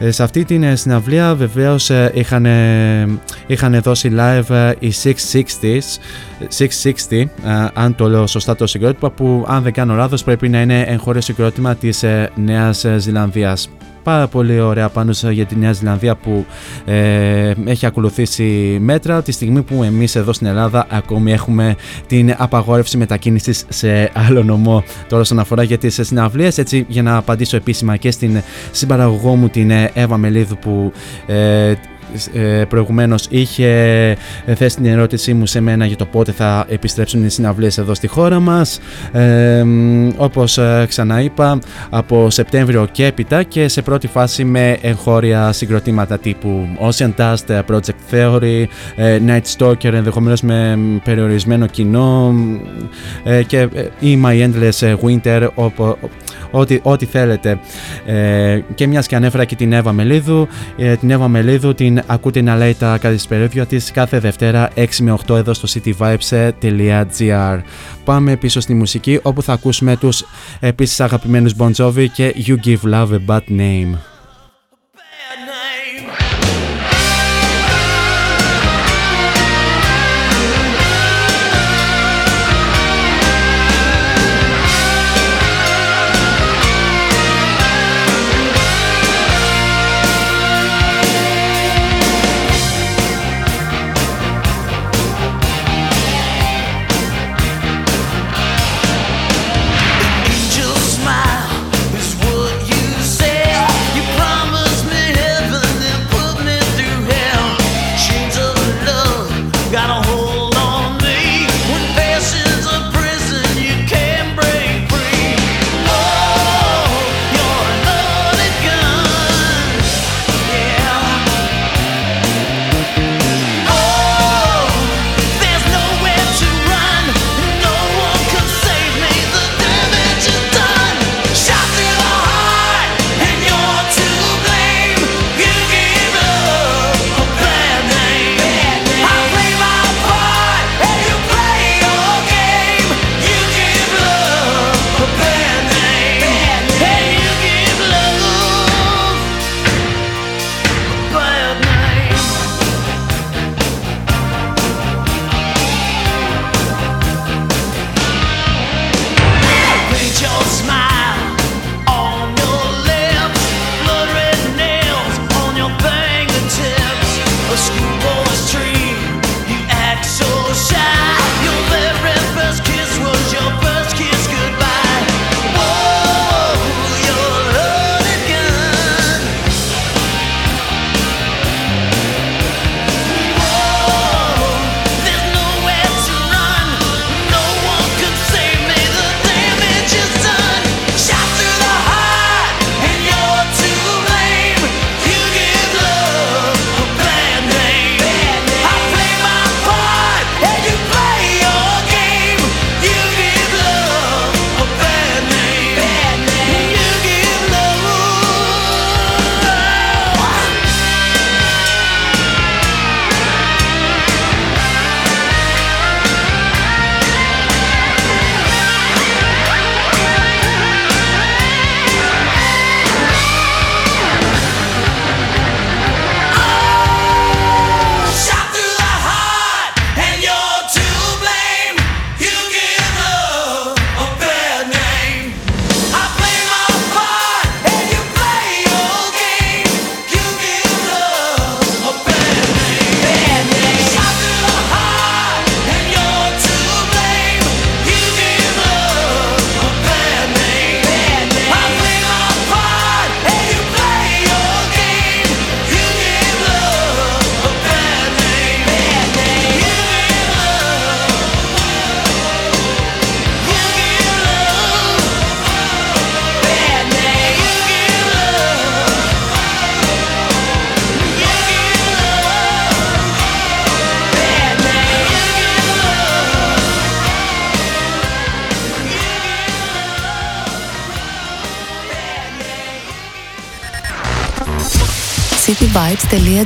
A: Ε, ε σε αυτή την ε, συναυλία βεβαίως ε, είχαν, είχαν δώσει live οι 660s 660, αν το λέω σωστά το συγκρότημα που αν δεν κάνω λάθος πρέπει να είναι εγχώριο συγκρότημα της Νέας Ζηλανδίας πάρα πολύ ωραία πάνω για τη Νέα Ζηλανδία που ε, έχει ακολουθήσει μέτρα τη στιγμή που εμείς εδώ στην Ελλάδα ακόμη έχουμε την απαγόρευση μετακίνησης σε άλλο νομό. Τώρα όσον αφορά για τις συναυλίες έτσι για να απαντήσω επίσημα και στην συμπαραγωγό μου την Εύα Μελίδου που ε, ε, προηγουμένως είχε θέσει την ερώτησή μου σε μένα για το πότε θα επιστρέψουν οι συναυλίες εδώ στη χώρα μας. Ε, όπως ε, ξαναείπα από Σεπτέμβριο και έπειτα και σε πρώτη φάση με εγχώρια συγκροτήματα τύπου Ocean Dust, Project Theory, ε, Night Stalker ενδεχομένως με περιορισμένο κοινό και ή My Endless Winter ό,τι, ό,τι θέλετε. Ε, και μιας και ανέφερα και την Εύα Μελίδου, ε, την Εύα Μελίδου την ακούτε να λέει τα καθησπερίδια της κάθε Δευτέρα 6 με 8 εδώ στο cityvibes.gr. Πάμε πίσω στη μουσική όπου θα ακούσουμε τους επίσης αγαπημένους Bon Jovi και You Give Love a Bad Name.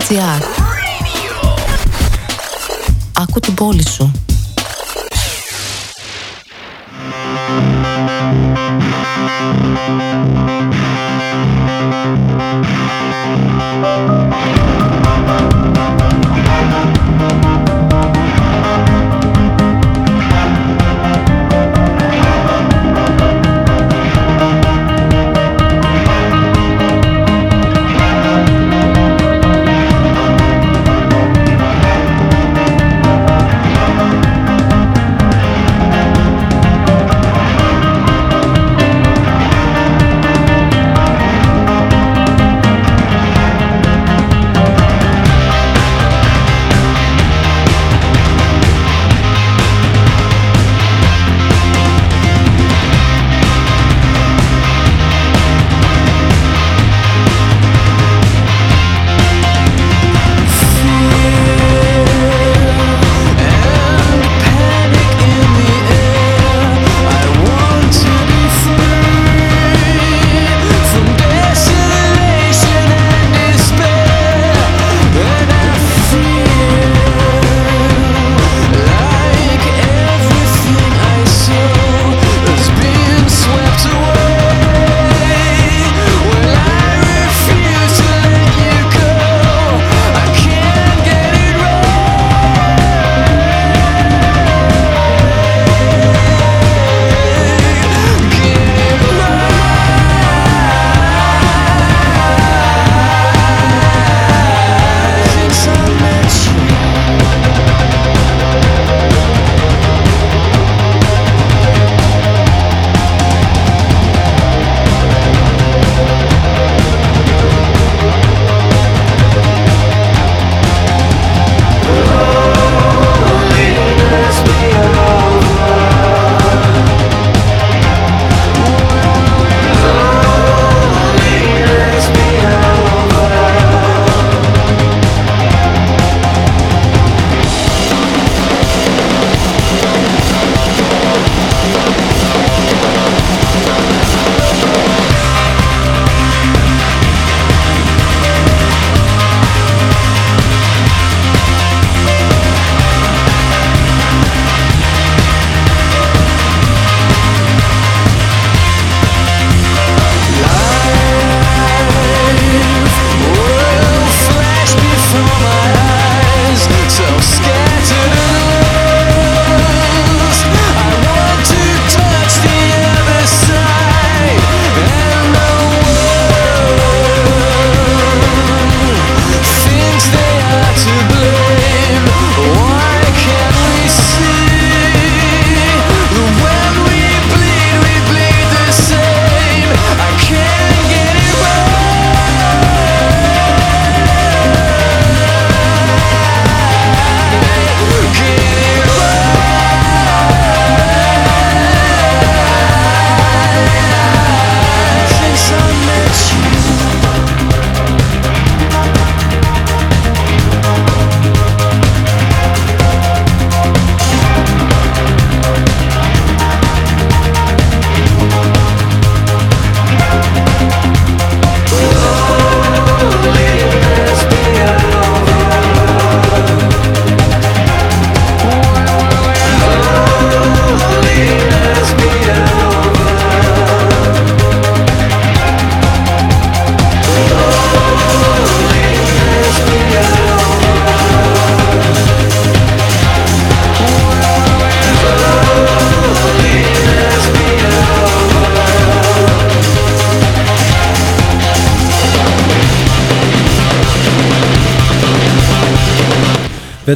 C: RTR.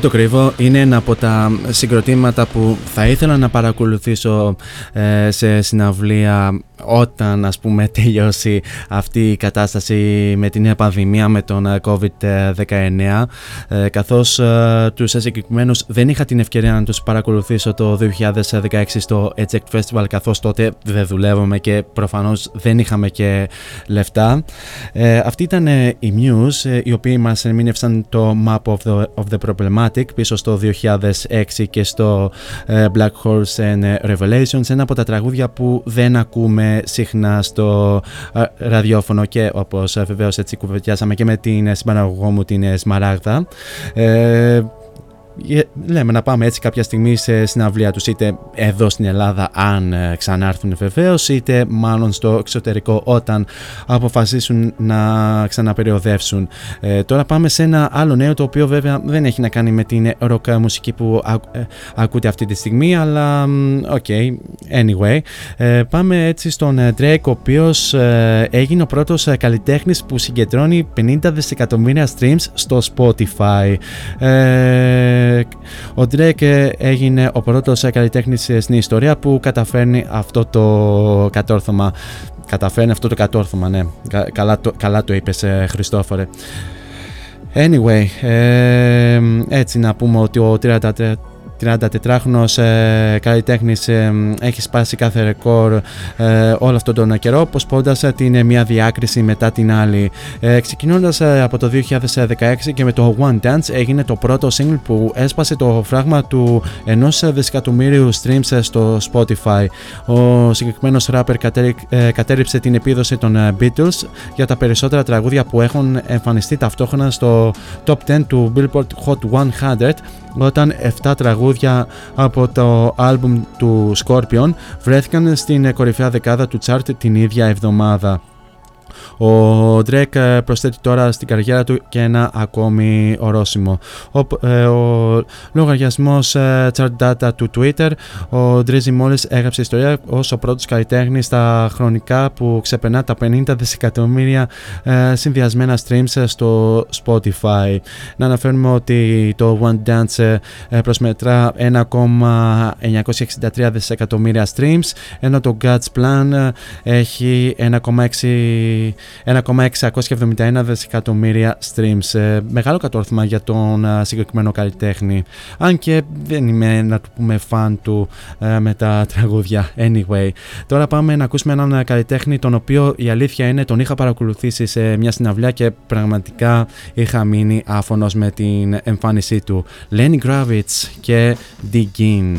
A: Δεν το κρύβω, είναι ένα από τα συγκροτήματα που θα ήθελα να παρακολουθήσω ε, σε συναυλία όταν ας πούμε τελειώσει αυτή η κατάσταση με την νέα πανδημία με τον ε, COVID-19 ε, καθώς ε, τους συγκεκριμένους δεν είχα την ευκαιρία να τους παρακολουθήσω το 2016 στο Eject Festival καθώς τότε δεν δουλεύαμε και προφανώς δεν είχαμε και λεφτά. Ε, αυτή ήταν η Muse οι οποίοι μας ερμήνευσαν το Map of the, of the Cinematic πίσω στο 2006 και στο ε, Black Horse and Revelations ένα από τα τραγούδια που δεν ακούμε συχνά στο ε, ραδιόφωνο και όπως ε, βεβαίως έτσι κουβεντιάσαμε και με την συμπαραγωγό μου την Σμαράγδα ε, λέμε να πάμε έτσι κάποια στιγμή σε συναυλία τους είτε εδώ στην Ελλάδα αν ε, ξανάρθουν βεβαίως, είτε μάλλον στο εξωτερικό όταν αποφασίσουν να ξαναπεριοδεύσουν. Ε, τώρα πάμε σε ένα άλλο νέο το οποίο βέβαια δεν έχει να κάνει με την rock μουσική που ε, ακούτε αυτή τη στιγμή αλλά οκ, okay, anyway. πάμε έτσι στον Drake ο οποίος έγινε ο πρώτος καλλιτέχνης που συγκεντρώνει 50 δισεκατομμύρια streams στο Spotify. Ο Drake έγινε ο πρώτος καλλιτέχνης στην ιστορία που καταφέρνει αυτό το κατόρθωμα. Καταφέρνει αυτό το κατόρθωμα, ναι. Καλά το, καλά το είπες Χριστόφορε. Anyway, ε, έτσι να πούμε ότι ο 33 34χρονος ε, καλλιτέχνης ε, έχει σπάσει κάθε ρεκόρ ε, όλο αυτόν τον καιρό προσπόντας ε, την μία διάκριση μετά την άλλη. Ε, ξεκινώντας ε, από το 2016 και με το One Dance έγινε το πρώτο single που έσπασε το φράγμα του ενός δισεκατομμύριου streams στο Spotify. Ο συγκεκριμένος rapper κατέριψε την επίδοση των Beatles για τα περισσότερα τραγούδια που έχουν εμφανιστεί ταυτόχρονα στο top 10 του Billboard Hot 100 όταν 7 τραγούδια από το άλμπουμ του Scorpion βρέθηκαν στην κορυφαία δεκάδα του chart την ίδια εβδομάδα. Ο Drake ε, προσθέτει τώρα στην καριέρα του και ένα ακόμη ορόσημο. Ο, ε, ο λογαριασμός ε, chart data του Twitter, ο Drizzy μόλις έγραψε ιστορία ως ο πρώτος καλλιτέχνης στα χρονικά που ξεπερνά τα 50 δισεκατομμύρια ε, συνδυασμένα streams στο Spotify. Να αναφέρουμε ότι το One Dance ε, προσμετρά 1,963 δισεκατομμύρια streams ενώ το God's Plan έχει 1,6 1,671 δισεκατομμύρια streams. Ε, μεγάλο κατόρθωμα για τον ε, συγκεκριμένο καλλιτέχνη. Αν και δεν είμαι να του πούμε φαν του ε, με τα τραγούδια. Anyway, τώρα πάμε να ακούσουμε έναν καλλιτέχνη τον οποίο η αλήθεια είναι τον είχα παρακολουθήσει σε μια συναυλιά και πραγματικά είχα μείνει άφωνος με την εμφάνισή του. Lenny Gravitz και Digin.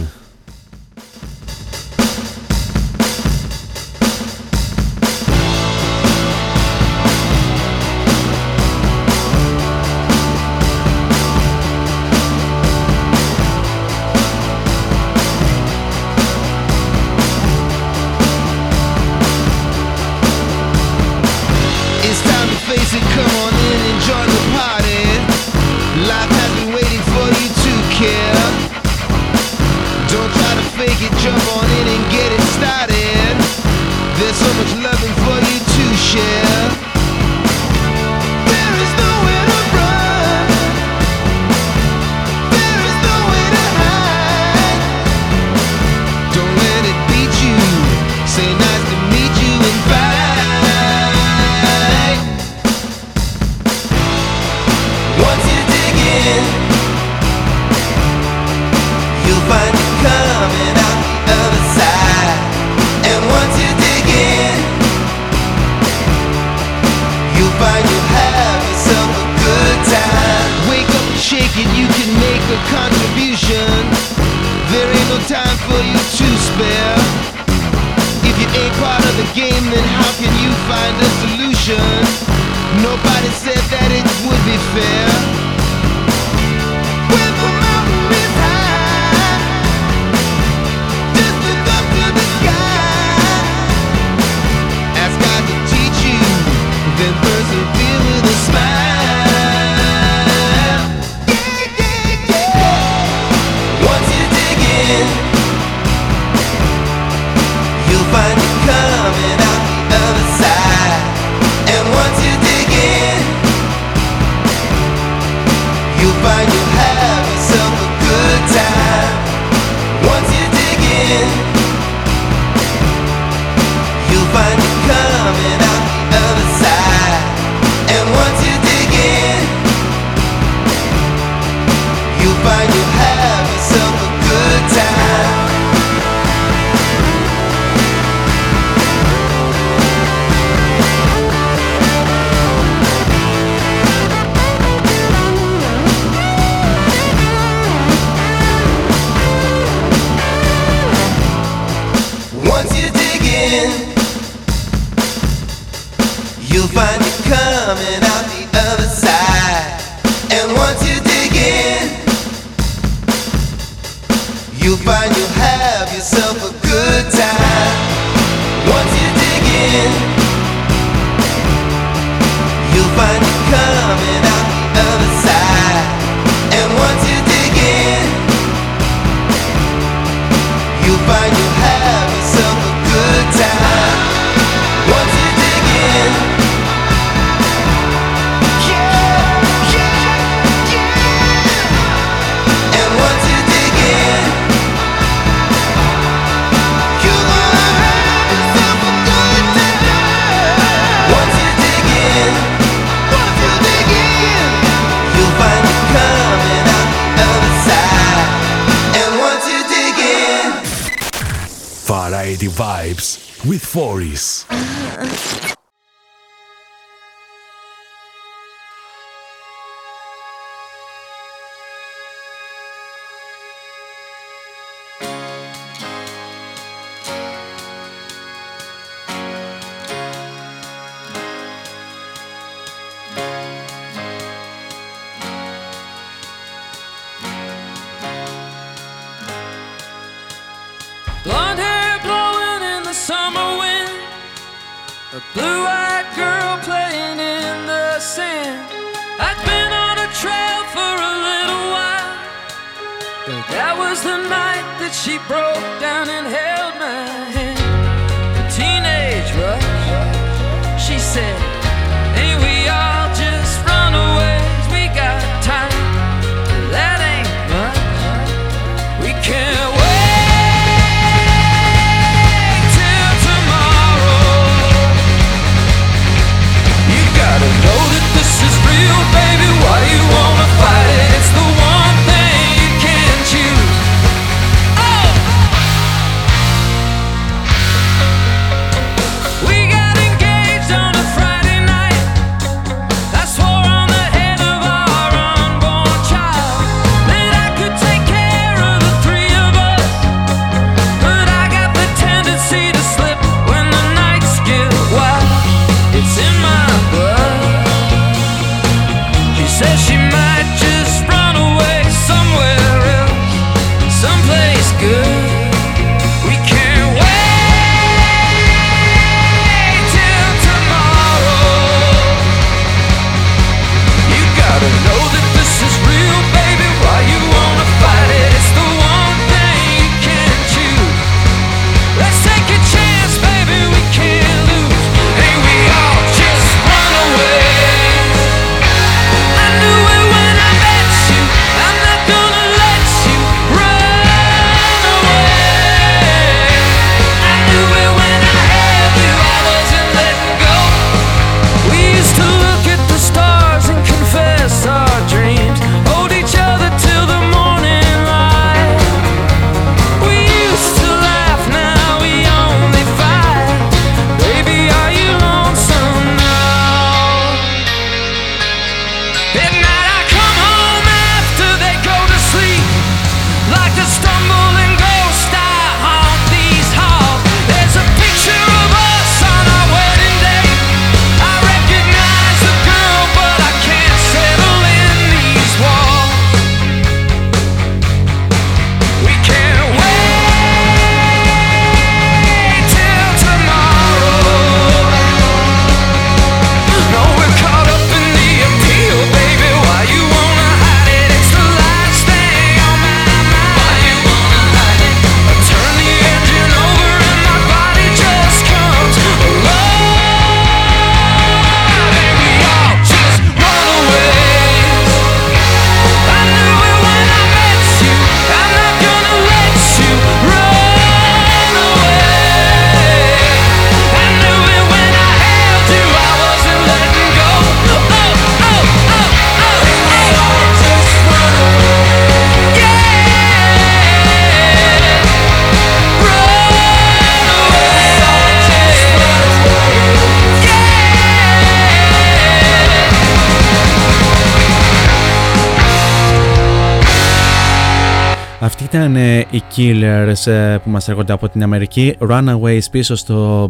A: Ήταν ε, οι Killers ε, που μας έρχονται από την Αμερική. Runaways πίσω στο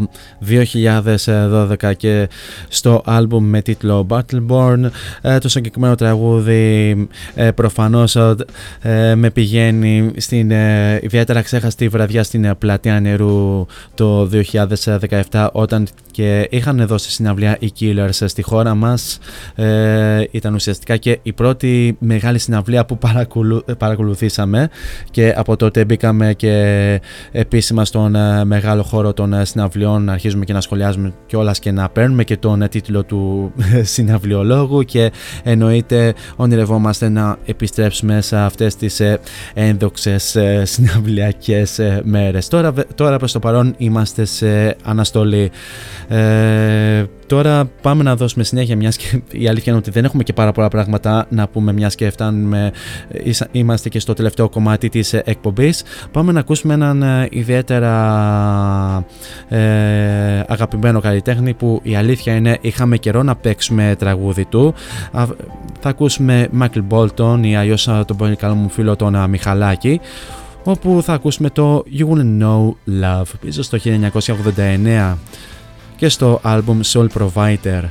A: 2012 και στο άλμπουμ με τίτλο Battleborn. Ε, το συγκεκριμένο τραγούδι προφανώς με πηγαίνει στην ιδιαίτερα ξέχαστη βραδιά στην πλατεία νερού το 2017 όταν και είχαν δώσει συναυλία οι Killers στη χώρα μας. Ήταν ουσιαστικά και η πρώτη μεγάλη συναυλία που παρακολουθήσαμε και από τότε μπήκαμε και επίσημα στον ε, μεγάλο χώρο των ε, συναυλιών αρχίζουμε και να σχολιάζουμε κιόλας και να παίρνουμε και τον ε, τίτλο του συναυλιολόγου και εννοείται ονειρευόμαστε να επιστρέψουμε σε αυτές τις ένδοξες συναυλιακές μέρες. Τώρα, τώρα προς το παρόν είμαστε σε αναστολή. Ε, Τώρα πάμε να δώσουμε συνέχεια μιας και η αλήθεια είναι ότι δεν έχουμε και πάρα πολλά πράγματα να πούμε μιας και φτάνουμε, είμαστε και στο τελευταίο κομμάτι της εκπομπής. Πάμε να ακούσουμε έναν ε, ιδιαίτερα ε, αγαπημένο καλλιτέχνη που η αλήθεια είναι είχαμε καιρό να παίξουμε τραγούδι του. Θα ακούσουμε Michael Bolton ή αλλιώς τον πολύ καλό μου φίλο τον Μιχαλάκη όπου θα ακούσουμε το You Wouldn't Know Love πίσω στο 1989 και στο άλμπουμ Soul Provider.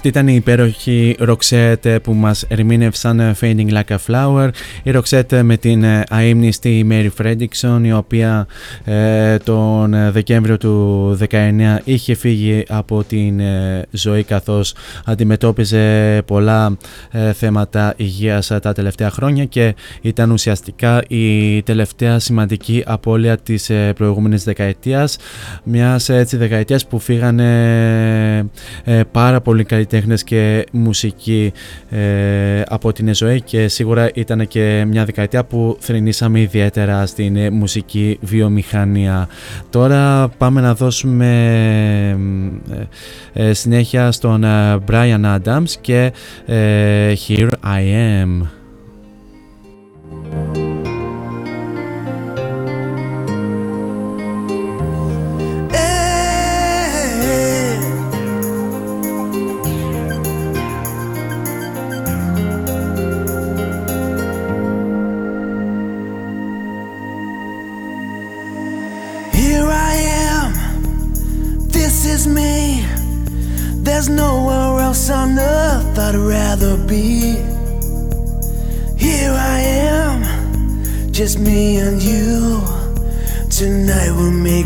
A: Αυτή ήταν η υπέροχη ροξέτε που μας ερμήνευσαν ε, Fading Like a Flower. Η Ροξέτε με την ε, αείμνηστη Μέρι Φρέντιξον η οποία ε, τον Δεκέμβριο του 19 είχε φύγει από την ζωή καθώς αντιμετώπιζε πολλά ε, θέματα υγείας τα τελευταία χρόνια και ήταν ουσιαστικά η τελευταία σημαντική απώλεια της προηγούμενης δεκαετίας μιας έτσι δεκαετίας που φύγανε πάρα πολύ καλύτερα καλλιτέχνες και μουσική ε, από την ζωή και σίγουρα ήταν και μια δεκαετία που θρηνήσαμε ιδιαίτερα στην ε, μουσική βιομηχανία. Τώρα πάμε να δώσουμε ε, συνέχεια στον Brian Adams και Here I Am.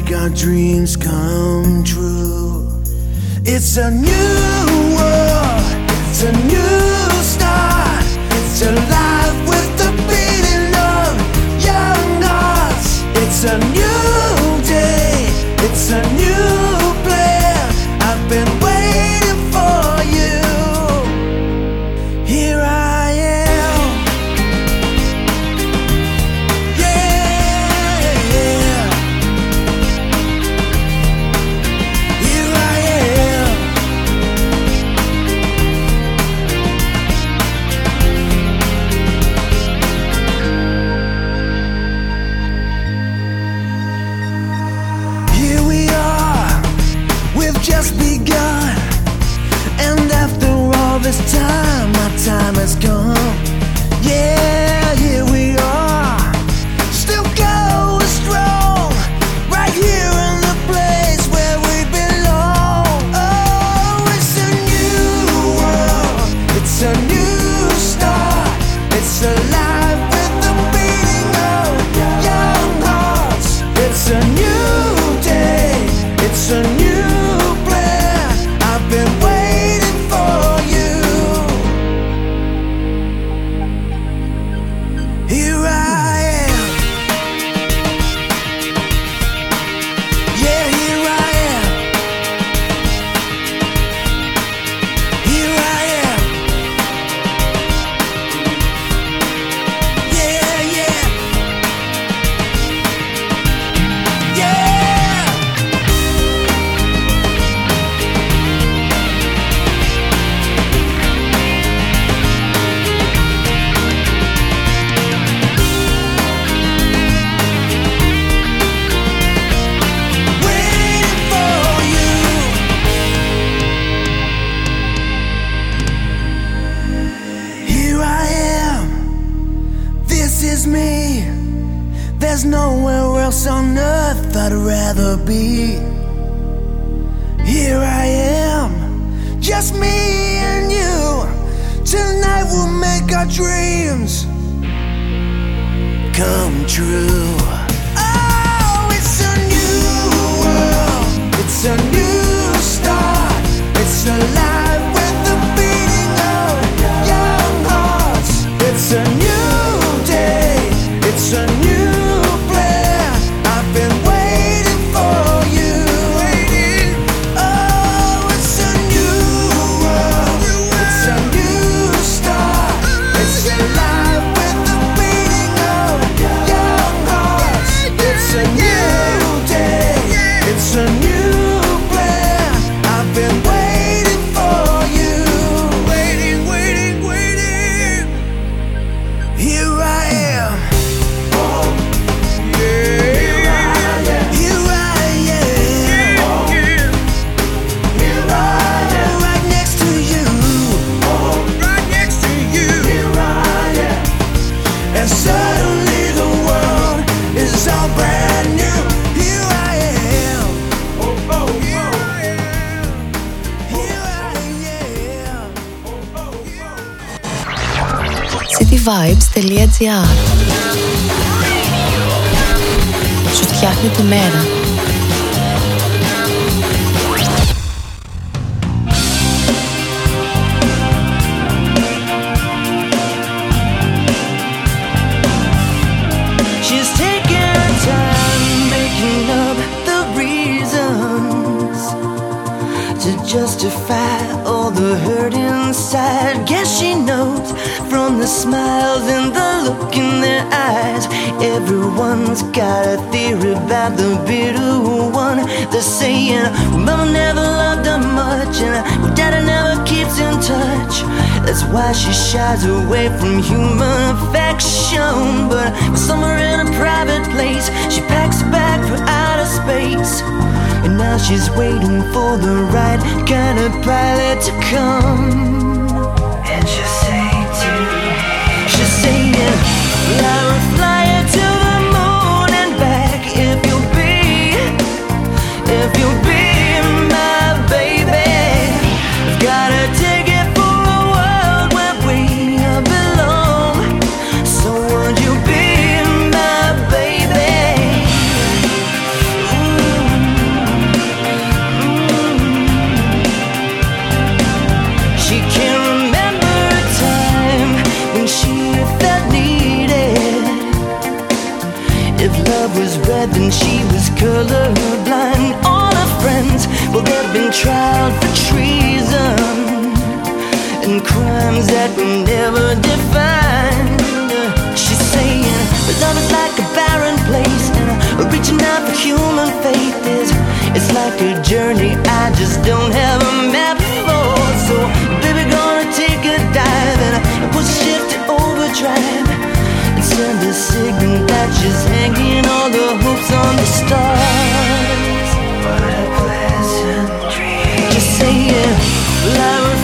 I: make our dreams come true. It's a new
C: cityvibes.gr Σου φτιάχνει τη μέρα.
I: She's taking time making up the reasons to justify all the hurt inside. Guess she knows from the smiles and the look in their eyes. Everyone's got a theory about the bitter one. They're saying, well, Mama never loved her much, and well, Daddy never keeps in touch. That's why she shies away from human affection. But somewhere in a private place, she packs a bag for outer space. And now she's waiting for the right kind of pilot to come. Yeah. Tried for treason and crimes that were never defined. She's saying, but love is like a barren place, and uh, reaching out for human faith is it's like a journey I just don't have a map for. So, baby, gonna take a dive and uh, put shit to overdrive and send a signal that she's hanging all the hopes on the stars. yeah,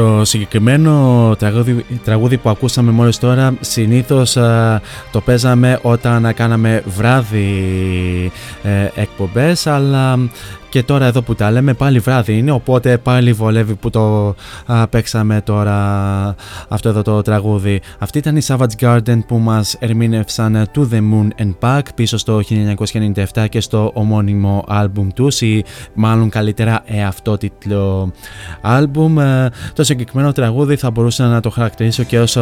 A: Το συγκεκριμένο τραγούδι, τραγούδι που ακούσαμε μόλις τώρα συνήθως α, το παίζαμε όταν κάναμε βράδυ ε, εκπομπές αλλά και τώρα εδώ που τα λέμε πάλι βράδυ είναι οπότε πάλι βολεύει που το α, παίξαμε τώρα αυτό εδώ το τραγούδι. Αυτή ήταν η Savage Garden που μας ερμήνευσαν To The Moon and Back πίσω στο 1997 και στο ομώνυμο άλμπουμ τους ή μάλλον καλύτερα εαυτότιτλο άλμπουμ. Ε, Το συγκεκριμένο τραγούδι θα μπορούσα να το χαρακτηρίσω και ως,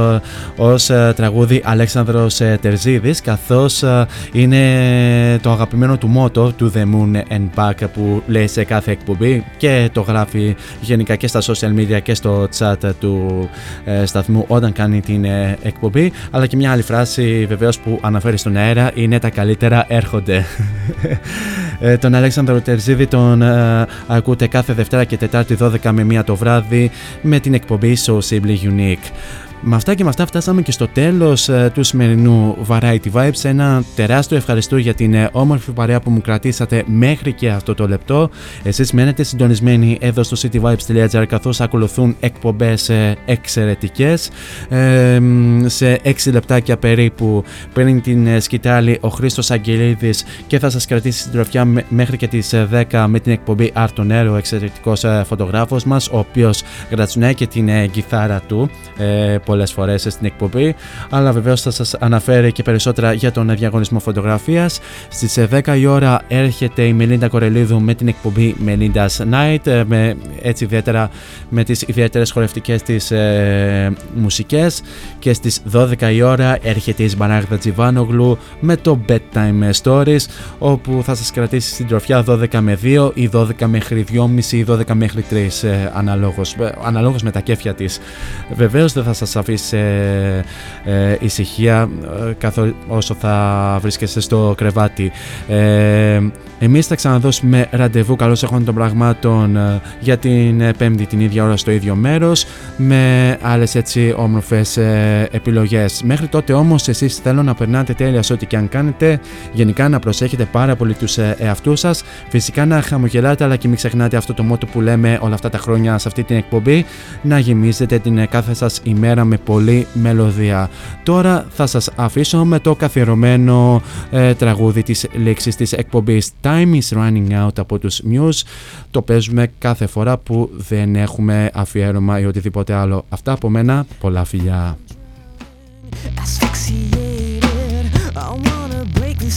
A: ως ε, τραγούδι Αλέξανδρος ε, Τερζίδης καθώς ε, είναι το αγαπημένο του μότο To The Moon and Back που λέει σε κάθε εκπομπή και το γράφει γενικά και στα social media και στο chat του ε, σταθμού όταν κάνει την ε, εκπομπή. Αλλά και μια άλλη φράση βεβαίως που αναφέρει στον αέρα είναι τα καλύτερα έρχονται Ε, τον Αλέξανδρο Τερζίδη τον ε, ακούτε κάθε Δευτέρα και Τετάρτη 12 με 1 το βράδυ με την εκπομπή So Simply Unique. Με αυτά και με αυτά φτάσαμε και στο τέλος ε, του σημερινού Variety Vibes. Ένα τεράστιο ευχαριστώ για την ε, όμορφη παρέα που μου κρατήσατε μέχρι και αυτό το λεπτό. Εσείς μένετε συντονισμένοι εδώ στο cityvibes.gr καθώς ακολουθούν εκπομπές ε, εξαιρετικές. Ε, μ, σε 6 λεπτάκια περίπου πριν την ε, σκητάλη ο Χρήστος Αγγελίδης και θα σας κρατήσει στην τροφιά μέ- μέχρι και τις ε, 10 με την εκπομπή Art on Air, ο εξαιρετικός ε, φωτογράφος μας, ο οποίος γρατσουνάει και την ε, κιθάρα του ε, πολλές φορές στην εκπομπή, αλλά βεβαίως θα σας αναφέρει και περισσότερα για τον διαγωνισμό φωτογραφίας. Στις ε, 10 η ώρα έρχεται η Μελίντα Κορελίδου με την εκπομπή Melinda's Night, ε, με, έτσι ιδιαίτερα με τις ιδιαίτερες χορευτικές της ε, μουσικές και στις 12 η ώρα έρχεται η Σμαράγδα Τζιβάνογλου με το Bedtime Stories όπου θα σας κρατήσει στην τροφιά 12 με 2 ή 12 μέχρι 2,5 ή 12 μέχρι 3 ε, αναλόγως, ε, αναλόγως με τα κέφια της. Βεβαίως δεν θα σας αφήσει σε ε, ησυχία ε, καθό, όσο θα βρίσκεστε στο κρεβάτι. Ε, εμείς θα ξαναδώσουμε ραντεβού καλώς έχουν των πραγμάτων ε, για την ε, πέμπτη την ίδια ώρα στο ίδιο μέρος με άλλες έτσι όμορφες ε, επιλογές. Μέχρι τότε όμως εσείς θέλω να περνάτε τέλεια σε ό,τι και αν κάνετε, γενικά να προσέχετε πάρα πολύ τους ε, εαυτούς σας, φυσικά να χαμογελάτε αλλά και μην ξεχνάτε αυτό το μότο που λέμε όλα αυτά τα χρόνια σε αυτή την εκπομπή, να γεμίζετε την ε, κάθε σας ημέρα με πολλή μελωδία. Τώρα θα σας αφήσω με το καθιερωμένο ε, τραγούδι της λήξης της εκπομπής Time is running out από τους Muse. Το παίζουμε κάθε φορά που δεν έχουμε αφιέρωμα ή οτιδήποτε άλλο. Αυτά από μένα, πολλά φιλιά.
C: asphyxiated. I wanna break the